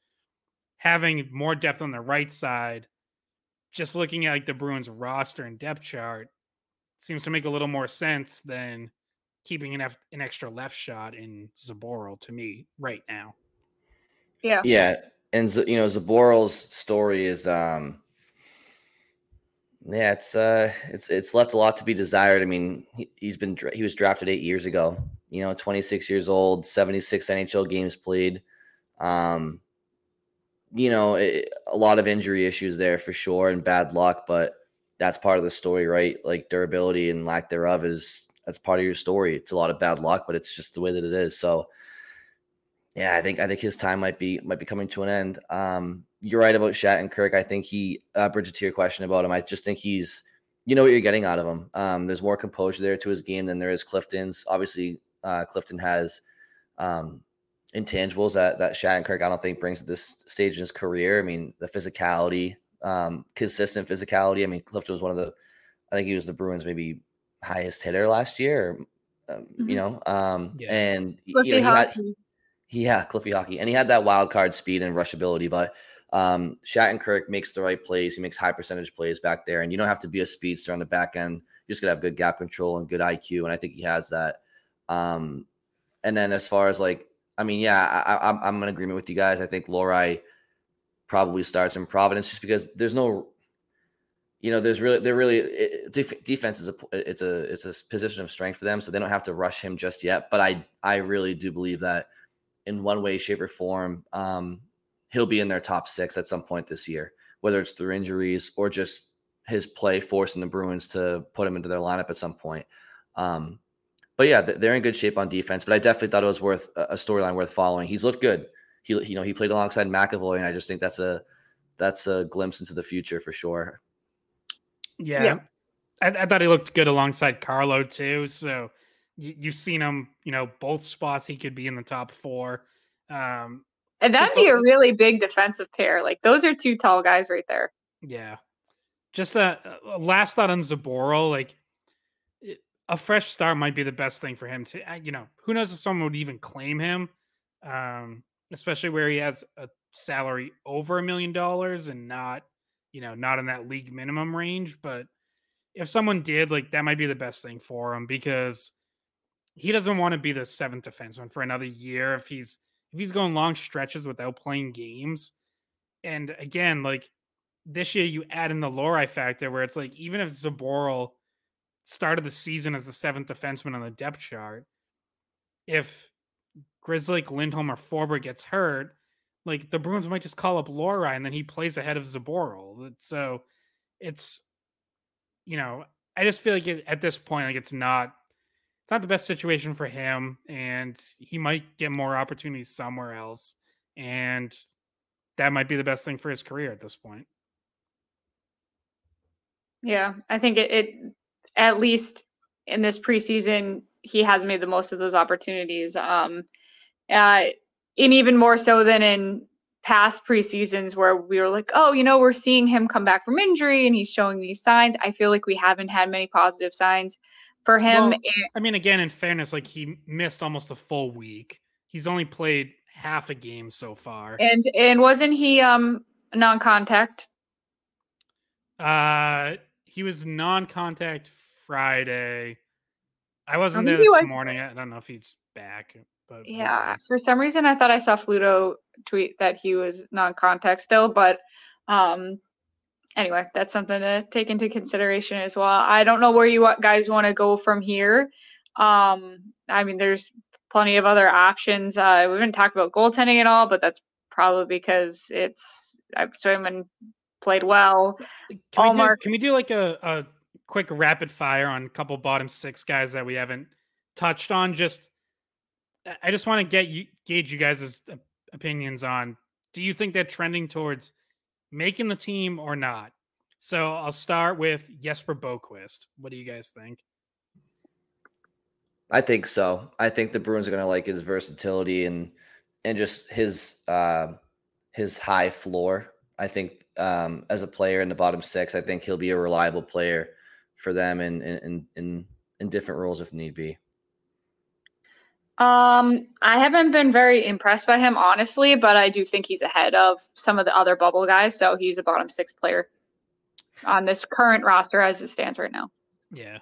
having more depth on the right side, just looking at like the Bruins roster and depth chart, seems to make a little more sense than keeping an, F- an extra left shot in Zboril to me right now. Yeah. Yeah, and you know Zboril's story is um yeah, it's uh, it's it's left a lot to be desired. I mean, he, he's been he was drafted eight years ago. You know, 26 years old, 76 NHL games played. Um, you know, it, a lot of injury issues there for sure and bad luck. But that's part of the story, right? Like durability and lack thereof is that's part of your story. It's a lot of bad luck, but it's just the way that it is. So yeah, I think I think his time might be might be coming to an end. Um, you're right about Shattenkirk. I think he uh, Bridgette to your question about him. I just think he's you know what you're getting out of him. Um, there's more composure there to his game than there is Clifton's. Obviously, uh, Clifton has um, intangibles that that Shattenkirk I don't think brings at this stage in his career. I mean, the physicality, um, consistent physicality. I mean, Clifton was one of the, I think he was the Bruins maybe highest hitter last year. Um, mm-hmm. You know, um, yeah. and Cliffy you know, he had, yeah, Cliffy hockey, and he had that wild card speed and rushability, but. Um, Shattenkirk makes the right plays. He makes high percentage plays back there, and you don't have to be a speedster on the back end. You just gotta have good gap control and good IQ, and I think he has that. Um, and then as far as like I mean, yeah, I, am I'm, in agreement with you guys. I think Lohrei probably starts in Providence just because there's no, you know, there's really they're really it, def, defense is a it's a it's a position of strength for them, so they don't have to rush him just yet. But I I really do believe that in one way, shape, or form, um, he'll be in their top six at some point this year, whether it's through injuries or just his play forcing the Bruins to put him into their lineup at some point. Um, but yeah, they're in good shape on defense. But I definitely thought it was worth a storyline worth following. He's looked good. He, you know, he played alongside McAvoy, and I just think that's a that's a glimpse into the future for sure. Yeah, yeah. I, I, thought he looked good alongside Carlo too. So you, you've seen him, you know, both spots he could be in the top four. Um, and that'd be a really big defensive pair. Like those are two tall guys right there. Yeah. Just a, a last thought on Zboril. Like a fresh start might be the best thing for him to you know who knows if someone would even claim him um especially where he has a salary over a million dollars and not you know not in that league minimum range but if someone did like that might be the best thing for him because he doesn't want to be the seventh defenseman for another year if he's if he's going long stretches without playing games and again like this year you add in the Lohrei factor where it's like even if Zboril started the season as the seventh defenseman on the depth chart. If Grizzly, Lindholm, or Forbort gets hurt, like the Bruins might just call up Lohrei and then he plays ahead of Zboril. So it's, you know, I just feel like at this point, like it's not, it's not the best situation for him, and he might get more opportunities somewhere else, and that might be the best thing for his career at this point. Yeah, I think it, it at least in this preseason, he has made the most of those opportunities. Um, uh, and even more so than in past preseasons where we were like, oh, you know, we're seeing him come back from injury and he's showing these signs. I feel like we haven't had many positive signs for him. Well, I mean, again, in fairness, like he missed almost a full week. He's only played half a game so far. And and wasn't he um non-contact? Uh he was non-contact Friday. I wasn't there this was, morning. I don't know if he's back, but yeah, for some reason I thought I saw Fluto tweet that he was non-contact still, but um, anyway, that's something to take into consideration as well. I don't know where you guys want to go from here. Um, I mean, there's plenty of other options. Uh, we haven't talked about goaltending at all, but that's probably because it's I've swim played well. Can, we do, can we do like a, a quick rapid fire on a couple bottom six guys that we haven't touched on. Just I just want to get you gauge you guys' opinions on. Do you think they're trending towards making the team or not? So I'll start with Jesper Boqvist. What do you guys think? I think so. I think the Bruins are going to like his versatility and and just his uh, his high floor. I think um, as a player in the bottom six, I think he'll be a reliable player for them in in in in different roles if need be? Um, I haven't been very impressed by him honestly, but I do think he's ahead of some of the other bubble guys. So he's a bottom six player on this current roster as it stands right now. Yeah,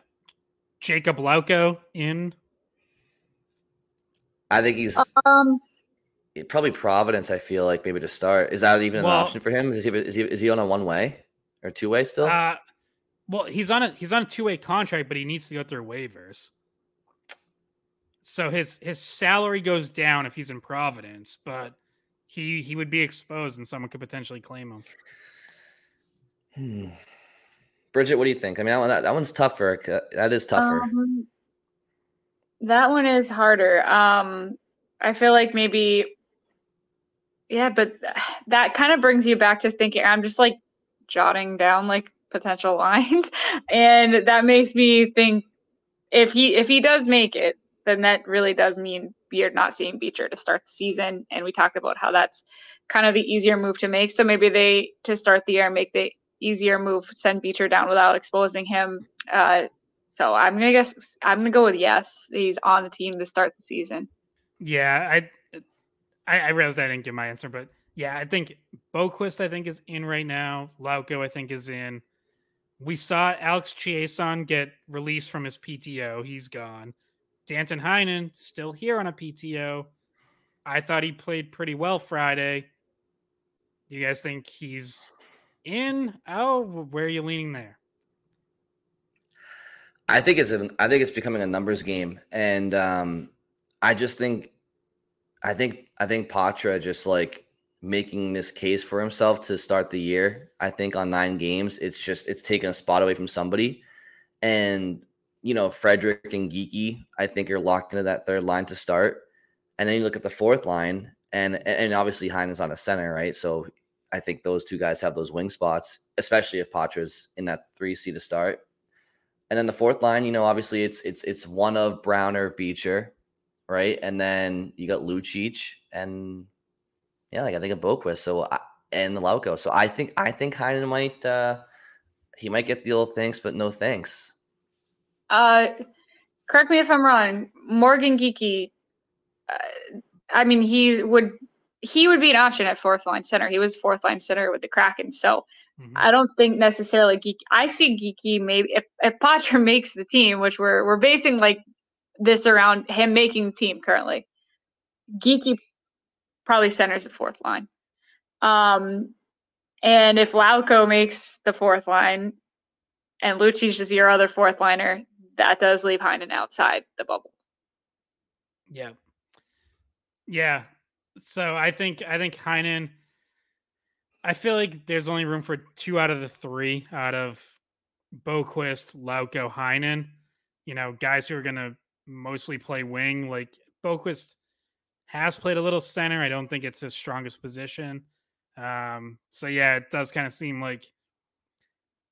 Jakub Lauko in. I think he's um probably Providence. I feel like maybe to start. Is that even an well, option for him? Is he is he is he on a one way or two way still? Uh, well, he's on a he's on a two way contract, but he needs to go through waivers. So his his salary goes down if he's in Providence, but he he would be exposed and someone could potentially claim him. Hmm. Bridgette, what do you think? I mean, that, one, that, that one's tougher. That is tougher. Um, that one is harder. Um, I feel like maybe, yeah, but that kind of brings you back to thinking. I'm just like jotting down like potential lines, and that makes me think if he if he does make it, then that really does mean you're not seeing Beecher to start the season. And we talked about how that's kind of the easier move to make. So maybe they to start the year make the easier move, send Beecher down without exposing him. Uh, so I'm gonna guess I'm gonna go with yes. He's on the team to start the season. Yeah, I I, I realized I didn't give my answer, but yeah, I think Boqvist I think is in right now. Lauko I think is in. We saw Alex Chiasson get released from his PTO. He's gone. Danton Heinen still here on a PTO. I thought he played pretty well Friday. Do you guys think he's in, Oh, Where are you leaning there? I think it's a, I think it's becoming a numbers game, and um, I just think, I think I think Poitras just like making this case for himself to start the year. I think on nine games, it's just it's taking a spot away from somebody, and you know Frederic and Geekie, I think are locked into that third line to start, and then you look at the fourth line, and and obviously Hein is on a center, right? So I think those two guys have those wing spots, especially if Poitras's in that three C to start. And then the fourth line, you know, obviously it's it's it's one of Browner, Beecher, right? And then you got Lucic and yeah, like I think of Boqvist. so I, and Lauko. So I think I think Heinen might uh he might get the old thanks, but no thanks. Uh, correct me if I'm wrong. Morgan Geekie. Uh, I mean, he would he would be an option at fourth line center. He was fourth line center with the Kraken. So mm-hmm. I don't think necessarily Geekie. I see Geekie maybe if, if Poitras makes the team, which we're we're basing like this around him making the team currently. Geekie probably centers the fourth line. Um, and if Lauko makes the fourth line and Lucic is your other fourth liner, that does leave Heinen outside the bubble. Yeah. Yeah, so I think I think Heinen. I feel like there's only room for two out of the three out of Boqvist, Lauko, Heinen. You know, guys who are to mostly play wing. Like Boqvist has played a little center. I don't think it's his strongest position. Um, so yeah, it does kind of seem like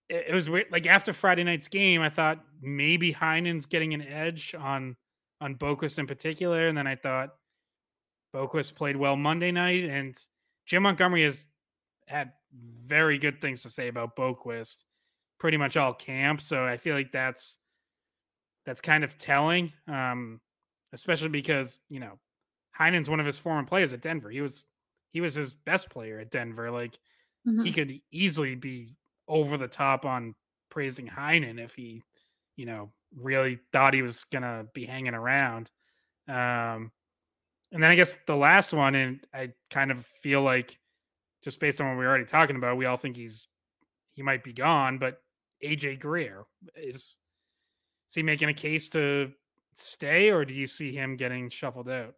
it, it was weird. Like after Friday night's game, I thought maybe Heinen's getting an edge on on Boqvist in particular, and then I thought Boqvist played well Monday night, and Jim Montgomery has had very good things to say about Boqvist pretty much all camp. So I feel like that's that's kind of telling, um, especially because you know Heinen's one of his former players at Denver. He was he was his best player at Denver. Like mm-hmm. he could easily be over the top on praising Heinen if he, you know, really thought he was gonna be hanging around. Um, and then I guess the last one, and I kind of feel like just based on what we are already talking about, we all think he's he might be gone, but AJ Greer is is he making a case to stay or do you see him getting shuffled out?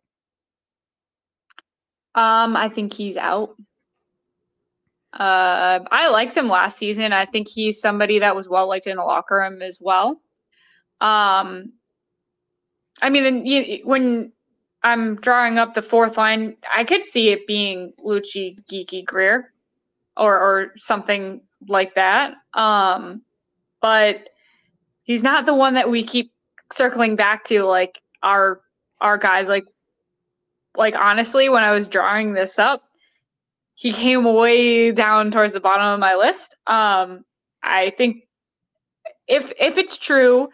Um, I think he's out. Uh, I liked him last season. I think he's somebody that was well liked in the locker room as well. Um, I mean, when I'm drawing up the fourth line. I could see it being Lucci Geekie, Greer or or something like that. Um, but he's not the one that we keep circling back to like our our guys like like honestly when I was drawing this up, he came way down towards the bottom of my list. Um, I think if if it's true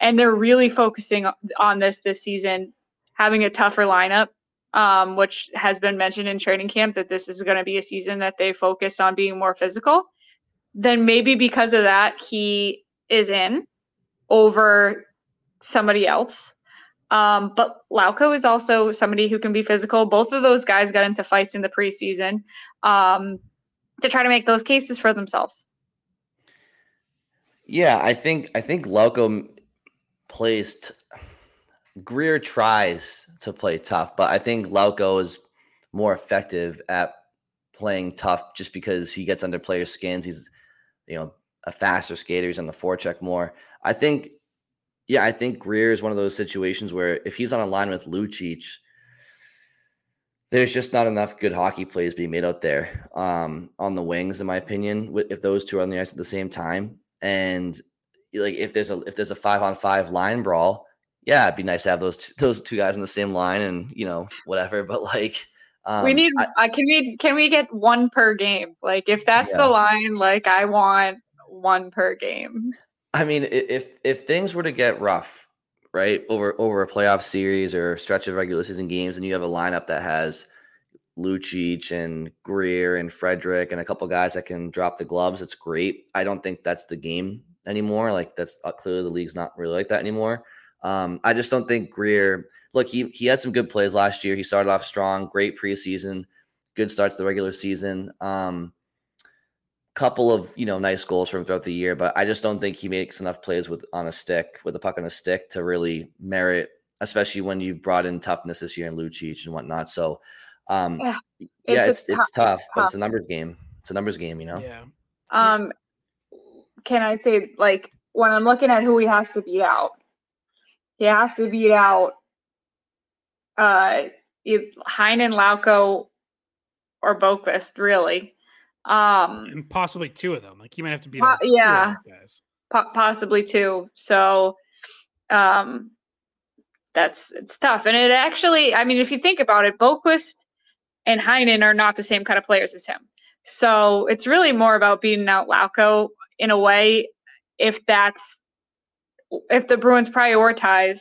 and they're really focusing on this this season, having a tougher lineup, um, which has been mentioned in training camp that this is going to be a season that they focus on being more physical, then maybe because of that, he is in over somebody else. Um, but Lauko is also somebody who can be physical. Both of those guys got into fights in the preseason um, to try to make those cases for themselves. Yeah, I think I think Lauko plays. T- Greer tries to play tough, but I think Lauko is more effective at playing tough just because he gets under players' skins. He's, you know, a faster skater. He's on the forecheck more. I think, yeah, I think Greer is one of those situations where if he's on a line with Lucic, there's just not enough good hockey plays being made out there um, on the wings, in my opinion. If those two are on the ice at the same time, and like if there's a if there's a five on five line brawl, yeah, it'd be nice to have those two, those two guys in the same line and you know whatever. But like, um, we need I, uh, can we can we get one per game? Like if that's yeah. the line, like I want one per game. I mean, if if things were to get rough, right over over a playoff series or stretch of regular season games, and you have a lineup that has Lucic and Greer and Frederic and a couple guys that can drop the gloves, it's great. I don't think that's the game anymore. Like that's uh, clearly the league's not really like that anymore. Um, I just don't think Greer. Look, he he had some good plays last year. He started off strong, great preseason, good starts the regular season. Um, couple of you know nice goals from throughout the year, but I just don't think he makes enough plays with on a stick with a puck on a stick to really merit, especially when you've brought in toughness this year and Lucic and whatnot. So, um, yeah, it's yeah, it's, it's tough, tough, but it's a numbers game. It's a numbers game, you know. Yeah. Um, can I say like when I'm looking at who he has to beat out, he has to beat out uh Heinen, Lauko, or Boqvist, really. Um and possibly two of them. Like you might have to be po- yeah, guys. Po- possibly two. So um that's it's tough. And it actually, I mean, if you think about it, Boqvist and Heinen are not the same kind of players as him. So it's really more about beating out Lauko in a way if that's if the Bruins prioritize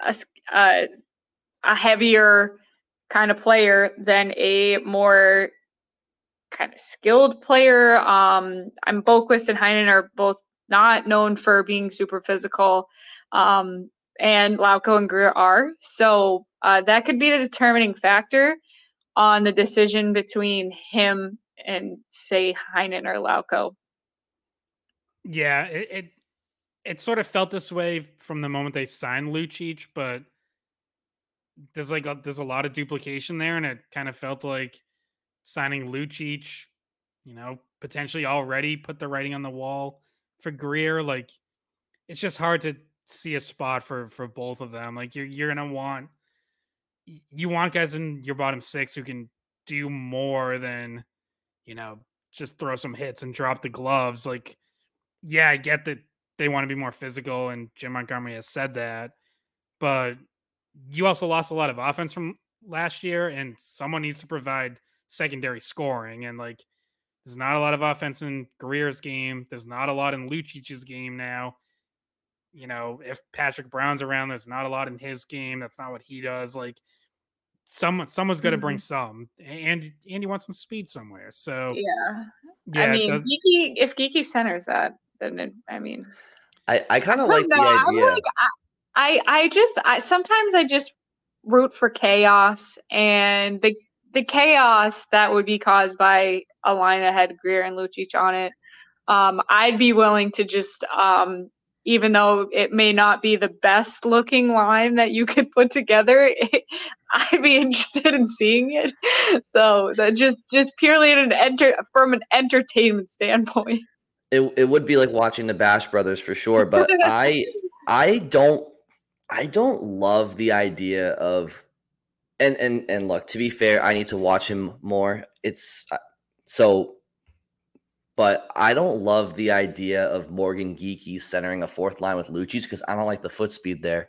a, a, a heavier kind of player than a more kind of skilled player. Um, I'm Boqvist and Heinen are both not known for being super physical, um, and Lauko and Greer are. So uh, that could be the determining factor on the decision between him and say Heinen or Lauko. Yeah, it, it it sort of felt this way from the moment they signed Lucic, but there's like a, there's a lot of duplication there, and it kind of felt like signing Lucic, you know, potentially already put the writing on the wall for Greer. Like, it's just hard to see a spot for for both of them. Like, you're you're gonna want you want guys in your bottom six who can do more than you know just throw some hits and drop the gloves. Like yeah, I get that they want to be more physical, and Jim Montgomery has said that. But you also lost a lot of offense from last year, and someone needs to provide secondary scoring. And like, there's not a lot of offense in Greer's game. There's not a lot in Lucic's game now. You know, if Patrick Brown's around, there's not a lot in his game. That's not what he does. Like, someone someone's got to bring mm-hmm. some and and he wants some speed somewhere so yeah, yeah i mean Geekie, if Geekie centers that then it, I mean, I I kind of like know. the idea. Like, I I just I sometimes I just root for chaos and the the chaos that would be caused by a line that had Greer and Lucic on it. Um, I'd be willing to just um, even though it may not be the best looking line that you could put together, it, I'd be interested in seeing it. So that just just purely an enter from an entertainment standpoint it, it would be like watching the Bash Brothers for sure. But I I don't I don't love the idea of and and and look to be fair, I need to watch him more. It's uh, so but I don't love the idea of Morgan Geekie centering a fourth line with Lucic because I don't like the foot speed there.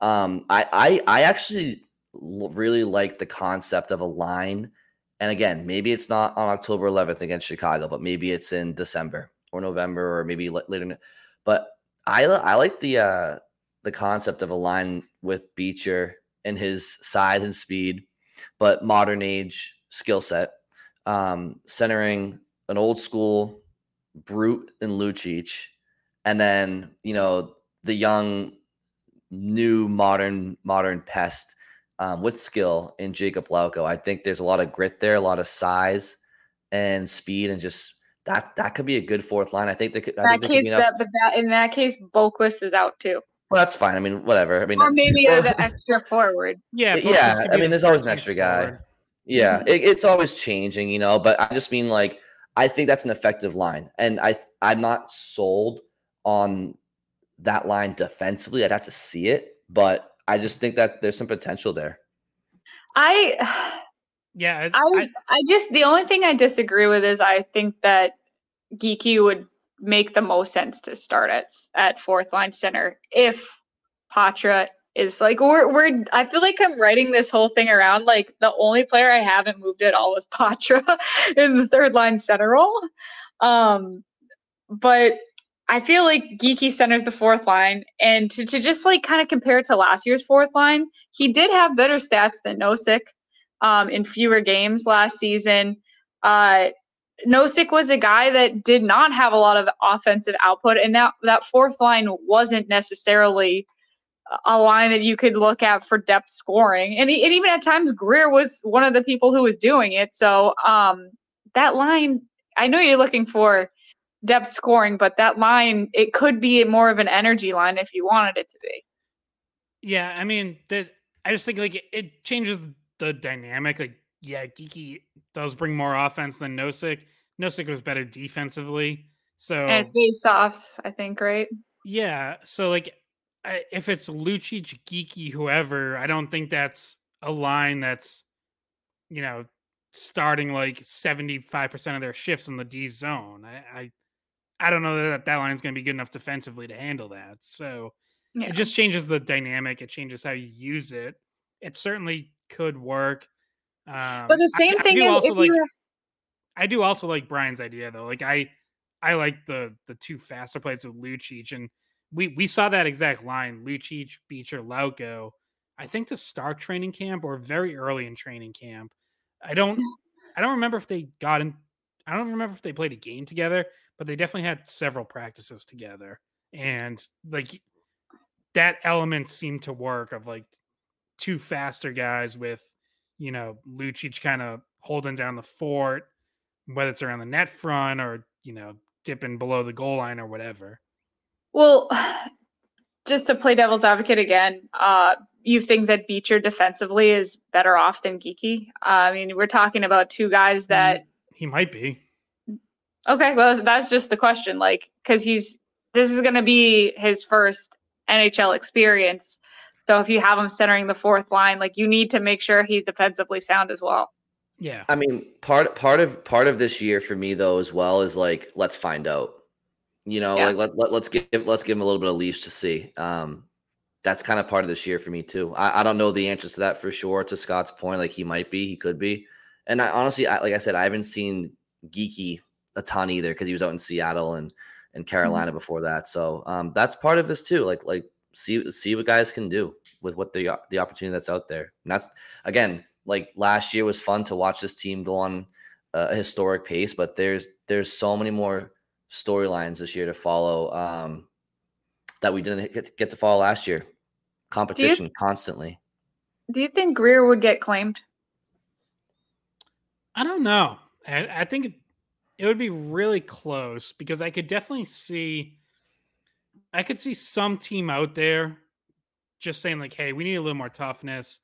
Um, I, I I actually really like the concept of a line, and again, maybe it's not on October 11th against Chicago, but maybe it's in December or November or maybe later. But I I like the uh, the concept of a line with Beecher and his size and speed, but modern age skill set, um, centering an old school brute in Lucic, and then you know the young, new modern modern pest um, with skill in Jakub Lauko. I think there's a lot of grit there, a lot of size and speed, and just that that could be a good fourth line. I think they could. I that case, that, but that in that case, Boqvist is out too. Well, that's fine. I mean, whatever. I mean, or maybe well, the extra forward. Yeah, yeah. I mean, there's always an extra guy. Forward. Yeah, mm-hmm. it, it's always changing, you know. But I just mean like I think that's an effective line, and I I'm not sold on that line defensively. I'd have to see it, but I just think that there's some potential there. I Yeah, I, I, I just the only thing I disagree with is I think that Geekie would make the most sense to start at at fourth line center if Poitras is like we're we're I feel like I'm writing this whole thing around like the only player I haven't moved at all was Poitras in the third line center role. Um but I feel like Geekie centers the fourth line and to, to just like kind of compare it to last year's fourth line, he did have better stats than Nosek um, in fewer games last season. Uh, Nosek was a guy that did not have a lot of offensive output, and that that fourth line wasn't necessarily a line that you could look at for depth scoring. And, and even at times, Greer was one of the people who was doing it. So um, that line, I know you're looking for depth scoring, but that line, it could be more of an energy line if you wanted it to be. yeah. I mean, I just think like it, it changes the dynamic. Like, yeah, Geekie does bring more offense than Nosek. Nosek was better defensively, so And face offs, I think, right? Yeah. So like, I, if it's Lucic, Geekie, whoever, I don't think that's a line that's, you know, starting like seventy five percent of their shifts in the D zone. I, I, I don't know that that line's going to be good enough defensively to handle that. So Yeah. it just changes the dynamic. It changes how you use it. It certainly could work. Um, but the I- same I thing do is also if like. you I do also like Brian's idea though. Like I I like the the two faster plays with Lucic and we we saw that exact line, Lucic, Beecher, Lauko, I think to start training camp or very early in training camp. I don't I don't remember if they got in I don't remember if they played a game together, but they definitely had several practices together. And like that element seemed to work of like two faster guys with, you know, Lucic kind of holding down the fort, whether it's around the net front or, you know, dipping below the goal line or whatever. Well, just to play devil's advocate again, uh, you think that Beecher defensively is better off than Geekie? Uh, I mean, we're talking about two guys that. He might be. Okay, well, that's just the question. Like, because he's this is going to be his first NHL experience. So if you have him centering the fourth line, like you need to make sure he's defensively sound as well. Yeah. I mean, part part of part of this year for me though as well is like let's find out. You know, Yeah. like let, let let's give let's give him a little bit of leash to see. Um, that's kind of part of this year for me too. I, I don't know the answers to that for sure. To Scott's point, like he might be, he could be, and I honestly, I, like I said, I haven't seen Geekie a ton either because he was out in Seattle and and Carolina before that. So um, that's part of this too. Like like see see what guys can do with what the the opportunity that's out there. And that's again like last year was fun to watch this team go on a historic pace, but there's there's so many more storylines this year to follow um, that we didn't get, get to follow last year. Competition constantly. Do you think Greer would get claimed? I don't know. I, I think it, it would be really close because I could definitely see, I could see some team out there just saying like, "Hey, we need a little more toughness.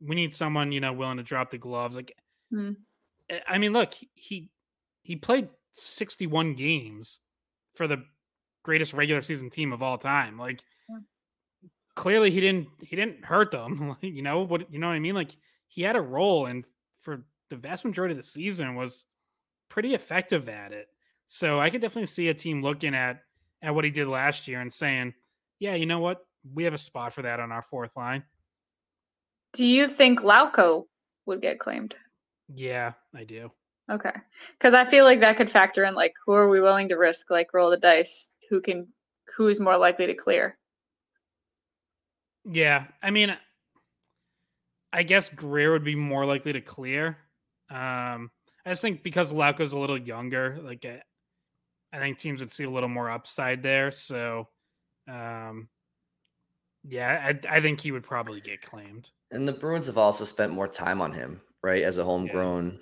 We need someone you know willing to drop the gloves." Like, Hmm. I- mean, look, he he played sixty one games for the greatest regular season team of all time. Like, Yeah. clearly he didn't he didn't hurt them. you know what you know what I mean? Like, he had a role and for the vast majority of the season was pretty effective at it. So I could definitely see a team looking at at what he did last year and saying, "Yeah, you know what? We have a spot for that on our fourth line." Do you think Lauko would get claimed? Yeah, I do. Okay. Because I feel like that could factor in like who are we willing to risk, like roll the dice, who can who is more likely to clear. Yeah, I mean, I guess Greer would be more likely to clear. Um, I just think because Lauko's a little younger, like I, think teams would see a little more upside there. So, um, yeah, I, I think he would probably get claimed. And the Bruins have also spent more time on him, right, as a homegrown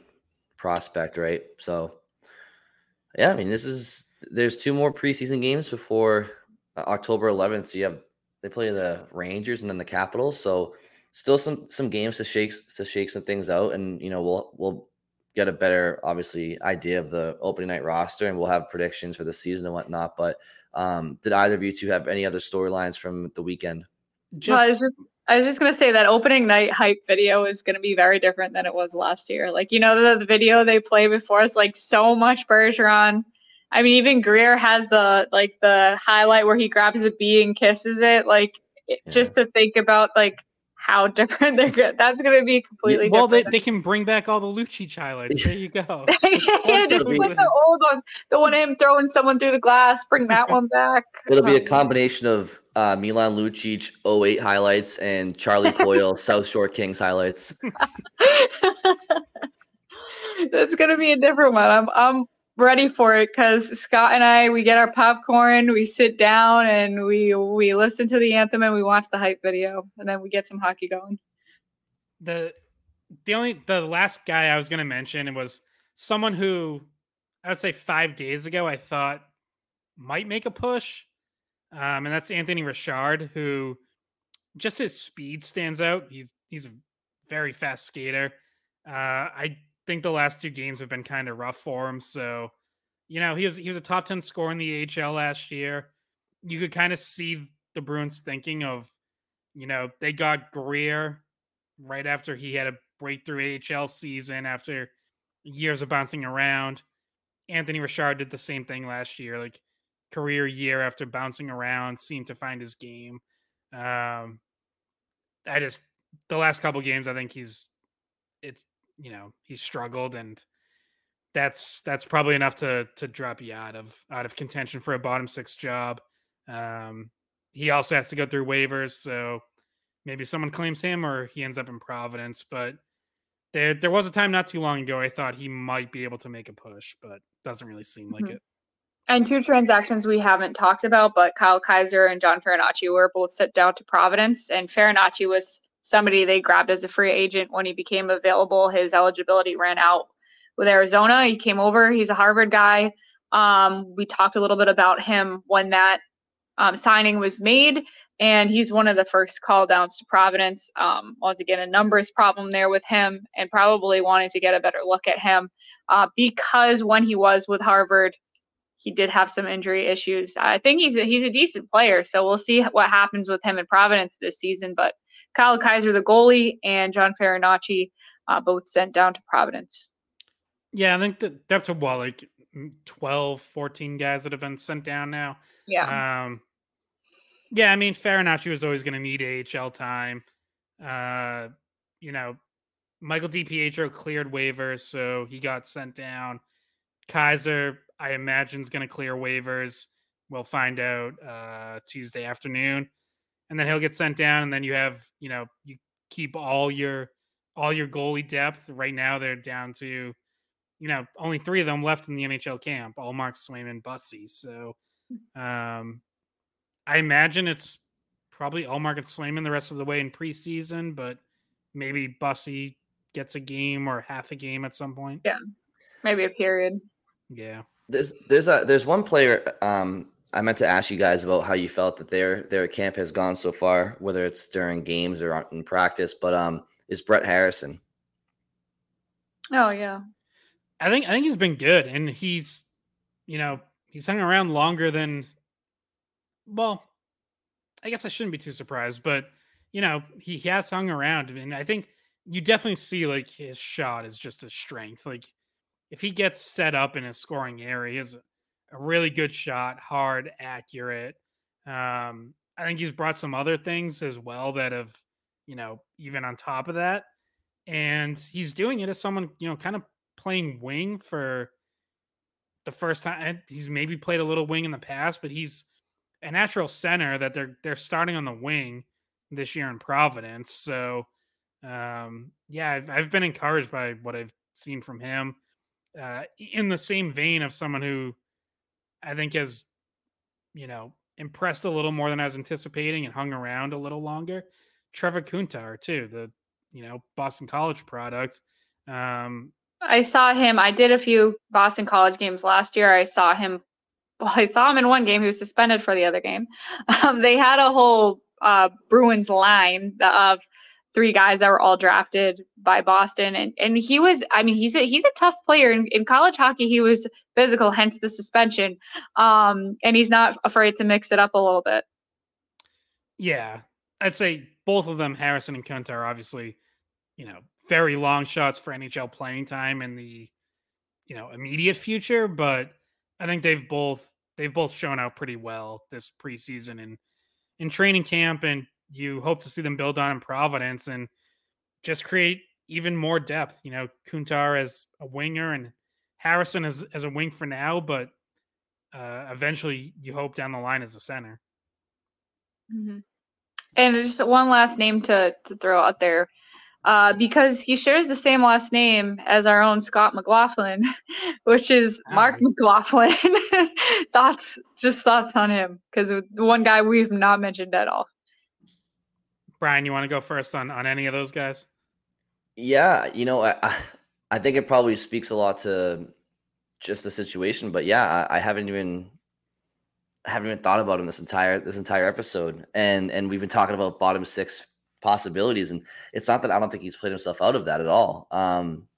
prospect, right? So, yeah, I mean, this is there's two more preseason games before uh, October 11th. So you have they play the Rangers and then the Capitals. So still some some games to shake to shake some things out, and you know we'll we'll get a better, obviously, idea of the opening night roster, and we'll have predictions for the season and whatnot. But um, did either of you two have any other storylines from the weekend? Just, well, I, was just, I was just gonna say that opening night hype video is gonna be very different than it was last year. Like you know the, the video they play before is like so much Bergeron. I mean, even Greer has the like the highlight where he grabs the bee and kisses it. Like yeah. just to think about like how different they're good. That's going to be completely different. well, different. they, they can bring back all the Lucic highlights. There you go. yeah, just put the old one, the one of him throwing someone through the glass. Bring that one back. It'll be a combination of uh, Milan Lucic 08 highlights and Charlie Coyle South Shore Kings highlights. That's gonna be a different one. I'm I'm ready for it because Scott and I we get our popcorn, we sit down and we we listen to the anthem and we watch the hype video and then we get some hockey going. The the only the last guy I was gonna mention it was someone who I would say five days ago I thought might make a push. Um, and that's Anthony Richard, who just his speed stands out. He's he's a very fast skater. Uh, I think the last two games have been kind of rough for him. So, you know, he was he was a top 10 scorer in the AHL last year. You could kind of see the Bruins thinking of, you know, they got Greer right after he had a breakthrough AHL season after years of bouncing around. Anthony Richard did the same thing last year, like career year after bouncing around, seemed to find his game. Um, I just the last couple games, I think he's it's you know he's struggled and that's that's probably enough to to drop you out of out of contention for a bottom six job. Um, he also has to go through waivers, so maybe someone claims him or he ends up in Providence. But there there was a time not too long ago I thought he might be able to make a push, but doesn't really seem like mm-hmm. it. And two transactions we haven't talked about, but Kyle Keyser and John Farinacci were both sent down to Providence, and Farinacci was somebody they grabbed as a free agent when he became available. His eligibility ran out with Arizona. He came over. He's a Harvard guy. Um, we talked a little bit about him when that um, signing was made, and he's one of the first call downs to Providence. Um, once again, a numbers problem there with him, and probably wanting to get a better look at him uh, because when he was with Harvard, he did have some injury issues. I think he's a, he's a decent player, so we'll see what happens with him in Providence this season. But Kyle Keyser, the goalie, and John Farinacci, uh, both sent down to Providence. Yeah, I think that that's a what, like 12, 14 guys that have been sent down now. Yeah. Um, yeah, I mean, Farinacci was always going to need AHL time. Uh, you know, Michael DiPietro cleared waivers, so he got sent down. Keyser, I imagine, is going to clear waivers. We'll find out uh, Tuesday afternoon and then he'll get sent down, and then you have you know you keep all your all your goalie depth. Right now they're down to you know only three of them left in the NHL camp: Ullmark, Swayman, Bussi. So um, I imagine it's probably Ullmark and Swayman the rest of the way in preseason, but maybe Bussi gets a game or half a game at some point. Yeah, maybe a period. Yeah. There's there's a there's one player um I meant to ask you guys about how you felt that their their camp has gone so far, whether it's during games or in practice. But um, is Brett Harrison? Oh yeah, I think I think he's been good, and he's, you know, he's hung around longer than. Well, I guess I shouldn't be too surprised, but you know, he has hung around, and I think you definitely see like his shot is just a strength. Like if he gets set up in a scoring area, his a really good shot, hard, accurate. Um, I think he's brought some other things as well that have, you know, even on top of that. And he's doing it as someone, you know, kind of playing wing for the first time. He's maybe played a little wing in the past, but he's a natural center that they're they're starting on the wing this year in Providence. So um, yeah, I've, I've been encouraged by what I've seen from him. Uh, in the same vein of someone who I think has, you know, impressed a little more than I was anticipating and hung around a little longer. Trevor Kuntar too, the you know Boston College product. Um, I saw him. I did a few Boston College games last year. I saw him. Well, I saw him in one game. He was suspended for the other game. Um, they had a whole uh, Bruins line of three guys that were all drafted by Boston. And and he was, I mean, he's a he's a tough player. In, in college hockey, he was physical, hence the suspension. Um, and he's not afraid to mix it up a little bit. Yeah. I'd say both of them, Harrison and Kuntz, are obviously, you know, very long shots for NHL playing time in the, you know, immediate future. But I think they've both they've both shown out pretty well this preseason and in training camp and you hope to see them build on in Providence and just create even more depth. You know, Kuntar as a winger and Harrison as as a wing for now, but uh, eventually you hope down the line as a center. Mm-hmm. And just one last name to to throw out there. Uh, because he shares the same last name as our own Scott McLaughlin, which is Mark McLaughlin. thoughts, just thoughts on him, because the one guy we've not mentioned at all. Brian, you want to go first on on any of those guys? Yeah, you know, I I think it probably speaks a lot to just the situation, but yeah, I, I haven't even I haven't even thought about him this entire this entire episode, and and we've been talking about bottom six possibilities, and it's not that I don't think he's played himself out of that at all. Um,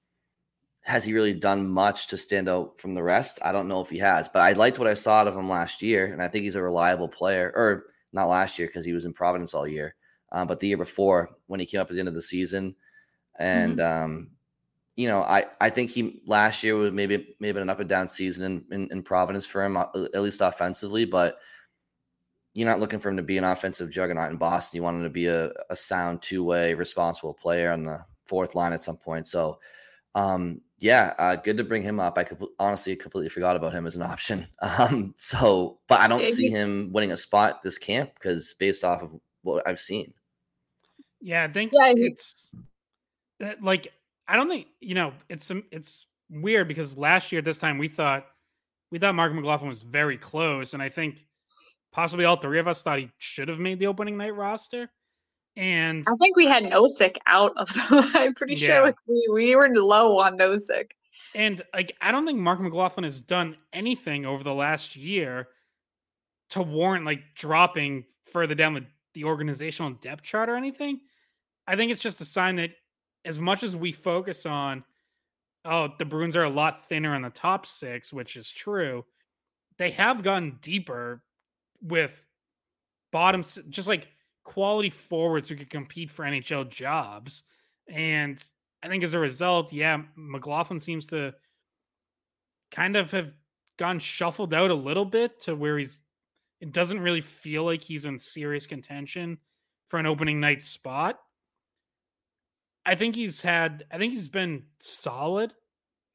has he really done much to stand out from the rest? I don't know if he has, but I liked what I saw out of him last year, and I think he's a reliable player. Or not last year because he was in Providence all year um, but the year before when he came up at the end of the season, and mm-hmm. um, you know, I I think he last year was maybe maybe an up and down season in, in, in Providence for him, uh, at least offensively, but. You're not looking for him to be an offensive juggernaut in Boston. You want him to be a, a sound two way, responsible player on the fourth line at some point. So, um, yeah, uh, good to bring him up. I could honestly completely forgot about him as an option. Um, so, but I don't see him winning a spot this camp because based off of what I've seen. Yeah, I think yeah, it's that like I don't think you know it's um, it's weird because last year this time we thought we thought Mark McLaughlin was very close, and I think possibly all three of us thought he should have made the opening night roster. And I think we had Nosek out of the. I'm pretty yeah. sure we we were low on Nosek. And like I don't think Mark McLaughlin has done anything over the last year to warrant like dropping further down the, the organizational depth chart or anything. I think it's just a sign that as much as we focus on, oh, the Bruins are a lot thinner in the top six, which is true, they have gone deeper with bottoms, just like quality forwards who could compete for NHL jobs. And I think as a result, yeah, McLaughlin seems to kind of have gone shuffled out a little bit to where he's it doesn't really feel like he's in serious contention for an opening night spot. I think he's had I think he's been solid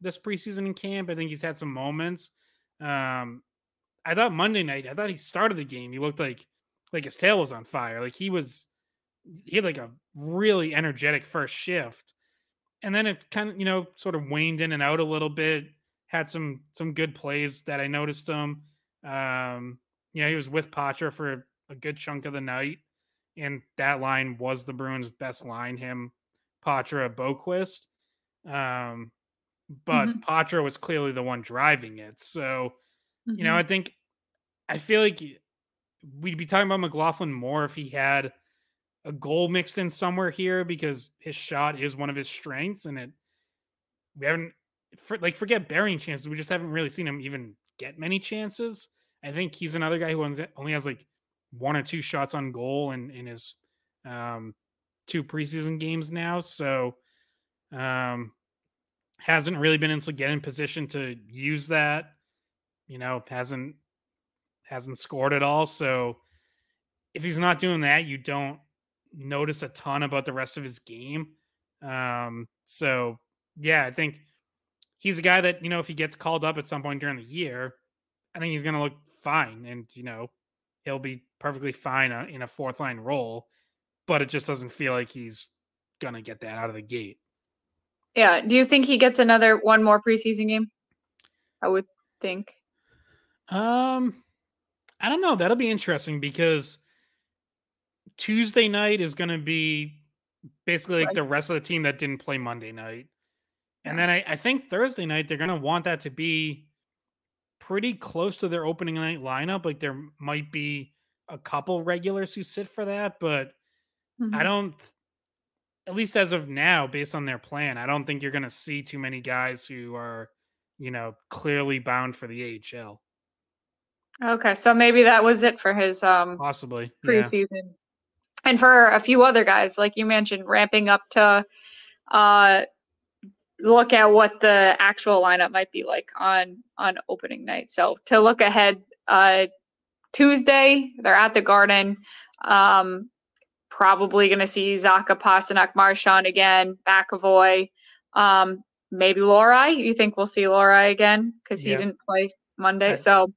this preseason in camp. I think he's had some moments. Um I thought Monday night, I thought he started the game. He looked like like his tail was on fire. Like he was he had like a really energetic first shift. And then it kind of, you know, sort of waned in and out a little bit. Had some some good plays that I noticed him. Um, you know, he was with Poitras for a good chunk of the night. And that line was the Bruins' best line, him Poitras Boqvist. Um, but mm-hmm. Poitras was clearly the one driving it. So, mm-hmm. you know, mm-hmm. I think I feel like we'd be talking about McLaughlin more if he had a goal mixed in somewhere here because his shot is one of his strengths, and it we haven't for, like forget burying chances. We just haven't really seen him even get many chances. I think he's another guy who only has like one or two shots on goal in in his um two preseason games now, so um, hasn't really been able to get in position to use that. You know, hasn't hasn't scored at all. So if he's not doing that, you don't notice a ton about the rest of his game. Um, so yeah, I think he's a guy that you know if he gets called up at some point during the year, I think he's going to look fine, and you know he'll be perfectly fine uh, in a fourth line role but it just doesn't feel like he's gonna get that out of the gate. Yeah. Do you think he gets another one more preseason game? I would think. Um, I don't know. That'll be interesting because Tuesday night is going to be basically like the rest of the team that didn't play Monday night. And then I, I think Thursday night they're going to want that to be pretty close to their opening night lineup. Like there might be a couple regulars who sit for that, but Mm-hmm. I don't at least as of now, based on their plan, I don't think you're going to see too many guys who are, you know, clearly bound for the AHL. Okay, so maybe that was it for his um possibly preseason. Yeah. And for a few other guys, like you mentioned, ramping up to uh look at what the actual lineup might be like on on opening night. So to look ahead, uh Tuesday, they're at the garden. Um probably going to see Zacha, Pastrnak, Marchand again, McAvoy, um, maybe Lohrei. You think we'll see Lohrei again because he yeah. didn't play Monday? So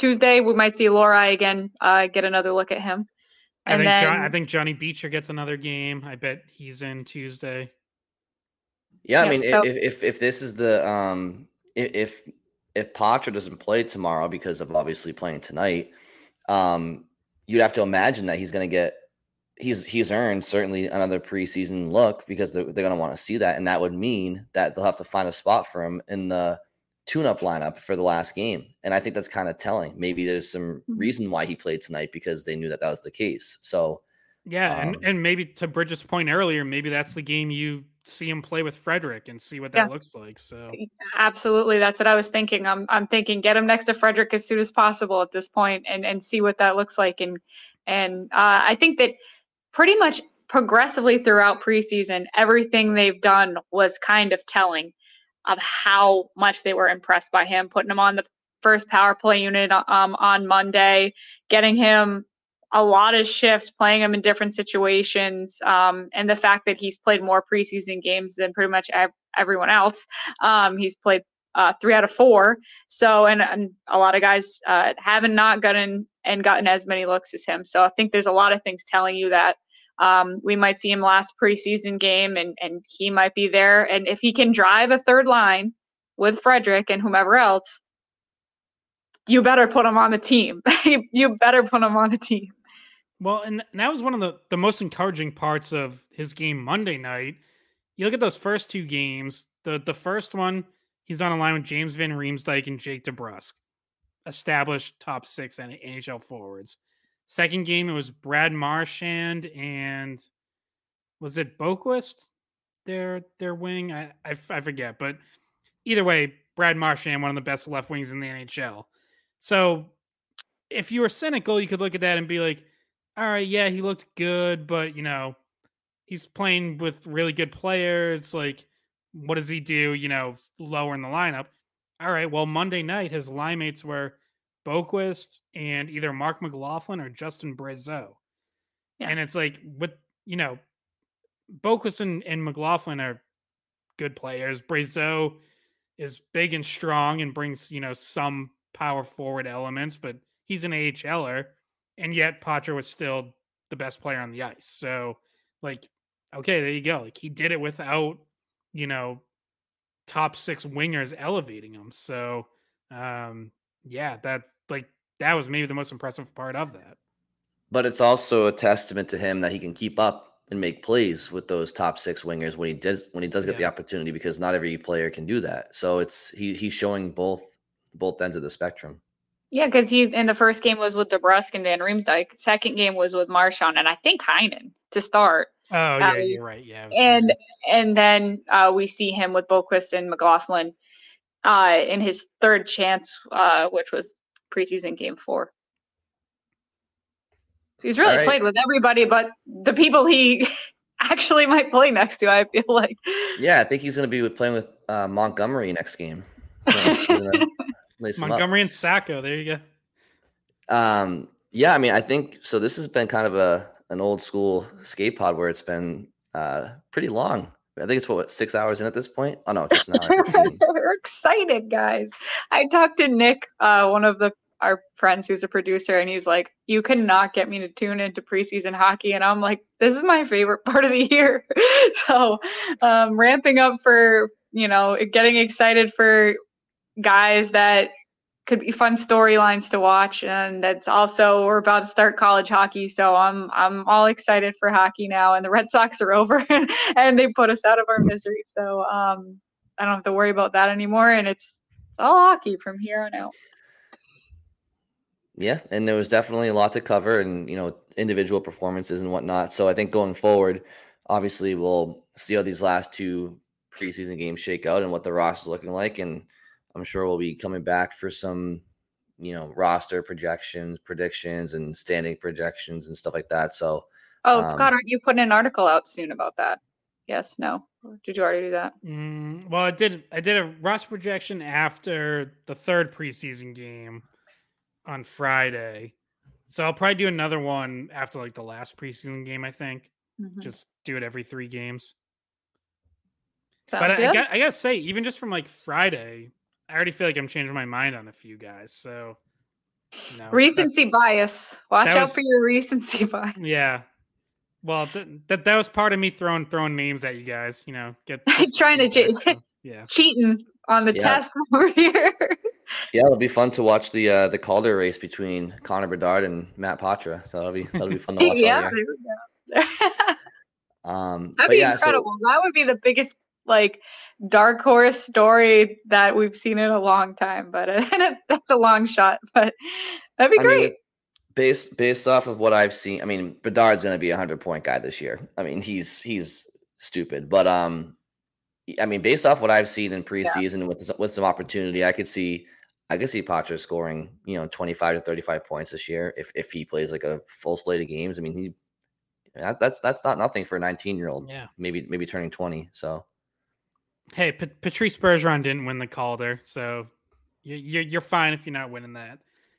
Tuesday we might see Lohrei again. Uh, get another look at him. And I think then, John, I think Johnny Beecher gets another game. I bet he's in Tuesday. Yeah, I mean, so, if, if if this is the um, if if Poitras doesn't play tomorrow because of obviously playing tonight, um, you'd have to imagine that he's going to get he's he's earned certainly another preseason look because they're, they're going to want to see that, and that would mean that they'll have to find a spot for him in the tune-up lineup for the last game, and I think that's kind of telling. Maybe there's some mm-hmm. reason why he played tonight because they knew that that was the case. So, yeah, um, and and maybe to Bridgette's point earlier, maybe that's the game you see him play with Frederic and see what that yeah. looks like. So absolutely, that's what I was thinking. I'm I'm thinking get him next to Frederic as soon as possible at this point and and see what that looks like. And and uh, I think that pretty much progressively throughout preseason, everything they've done was kind of telling of how much they were impressed by him, putting him on the first power play unit um, on Monday, getting him a lot of shifts, playing him in different situations, um, and the fact that he's played more preseason games than pretty much ev- everyone else. Um, he's played uh, three out of four. So, and, and a lot of guys uh, haven't not gotten and gotten as many looks as him. So, I think there's a lot of things telling you that um, we might see him last preseason game, and and he might be there. And if he can drive a third line with Frederic and whomever else, you better put him on the team. you better put him on the team. Well, and that was one of the, the most encouraging parts of his game Monday night. You look at those first two games. The the first one, he's on a line with James Van Riemsdyk and Jake DeBrusk, established top six NHL forwards. Second game, it was Brad Marchand and was it Boqvist? Their their wing, I, I, I forget, but either way, Brad Marchand, one of the best left wings in the NHL. So if you were cynical, you could look at that and be like, all right, yeah, he looked good, but you know, he's playing with really good players. Like, what does he do? You know, lower in the lineup. All right, well, Monday night, his line mates were Boqvist and either Mark McLaughlin or Justin Brazeau. Yeah. And it's like with you know, Boqvist and, and McLaughlin are good players. Brazeau is big and strong and brings, you know, some power forward elements, but he's an AHLer, and yet Poitras was still the best player on the ice. So, like, okay, there you go. Like he did it without, you know, top six wingers elevating him. So, um, yeah, that like that was maybe the most impressive part of that. But it's also a testament to him that he can keep up and make plays with those top six wingers when he does when he does get yeah. the opportunity because not every player can do that. So it's he he's showing both both ends of the spectrum. Yeah, because he's in the first game was with DeBrusk and Van Riemsdyk. Second game was with Marchand and I think Heinen to start. Oh yeah, um, you're right. Yeah, and and then uh, we see him with Boqvist and McLaughlin uh, in his third chance, uh, which was preseason game four. He's really right. played with everybody, but the people he actually might play next to, I feel like. Yeah, I think he's going to be playing with uh, Montgomery next game. Montgomery and Sacco. There you go. Um, yeah, I mean, I think so. This has been kind of a an old school skate pod where it's been uh, pretty long. I think it's what six hours in at this point. Oh no, just now. We're excited, guys. I talked to Nick, uh, one of the our friends who's a producer, and he's like, "You cannot get me to tune into preseason hockey," and I'm like, "This is my favorite part of the year." so, um, ramping up for you know, getting excited for guys that could be fun storylines to watch and that's also we're about to start college hockey so i'm i'm all excited for hockey now and the red sox are over and they put us out of our misery so um i don't have to worry about that anymore and it's all hockey from here on out yeah and there was definitely a lot to cover and you know individual performances and whatnot so i think going forward obviously we'll see how these last two preseason games shake out and what the roster is looking like. And I'm sure we'll be coming back for some, you know, roster projections, predictions, and standing projections and stuff like that. So, Oh, Um, Scott, aren't you putting an article out soon about that? Yes, no. Did you already do that? Mm, well, I did. I did a roster projection after the third preseason game on Friday, so I'll probably do another one after like the last preseason game. I think Mhm. just do it every three games. Sounds but I, I, good. got, I gotta say, even just from like Friday, I already feel like I'm changing my mind on a few guys. So, you know, recency bias. Watch that out for your recency bias. Yeah. Well, th- that that was part of me throwing throwing names at you guys. You know, get get some Trying to feedback, cheat. so, yeah. Cheating on the Yeah. test over here. yeah, it'll be fun to watch the uh, the Calder race between Connor Bedard and Matt Poitras. So that'll be that'll be fun to watch yeah, all there we go. Um, That'd but be yeah, so incredible. that would be the biggest like dark horse story that we've seen in a long time. But uh, that's a long shot. But that'd be I mean, great. with- based based off of what I've seen, I mean, Bedard's going to be a hundred point guy this year. I mean, he's he's stupid, but um, I mean, based off what I've seen in preseason with with some opportunity, I could see I could see Poitras scoring you know twenty five to thirty five points this year if if he plays like a full slate of games. I mean, he that, that's that's not nothing for a nineteen year old. Yeah. Maybe maybe turning twenty. So Hey, Pa- Patrice Bergeron didn't win the Calder, so you- you're you're fine if you're not winning that.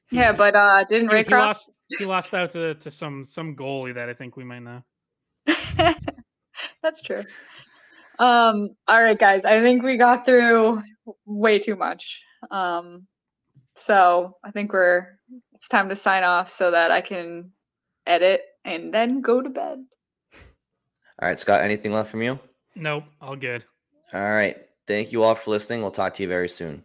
He- yeah, but uh didn't he, he lost. He lost out to, to some some goalie that I think we might know. That's true. Um, all right, guys. I think we got through way too much. Um, so I think we're it's time to sign off so that I can edit and then go to bed. all right, Scott, anything left from you? Nope, all good. All right, thank you all for listening. We'll talk to you very soon.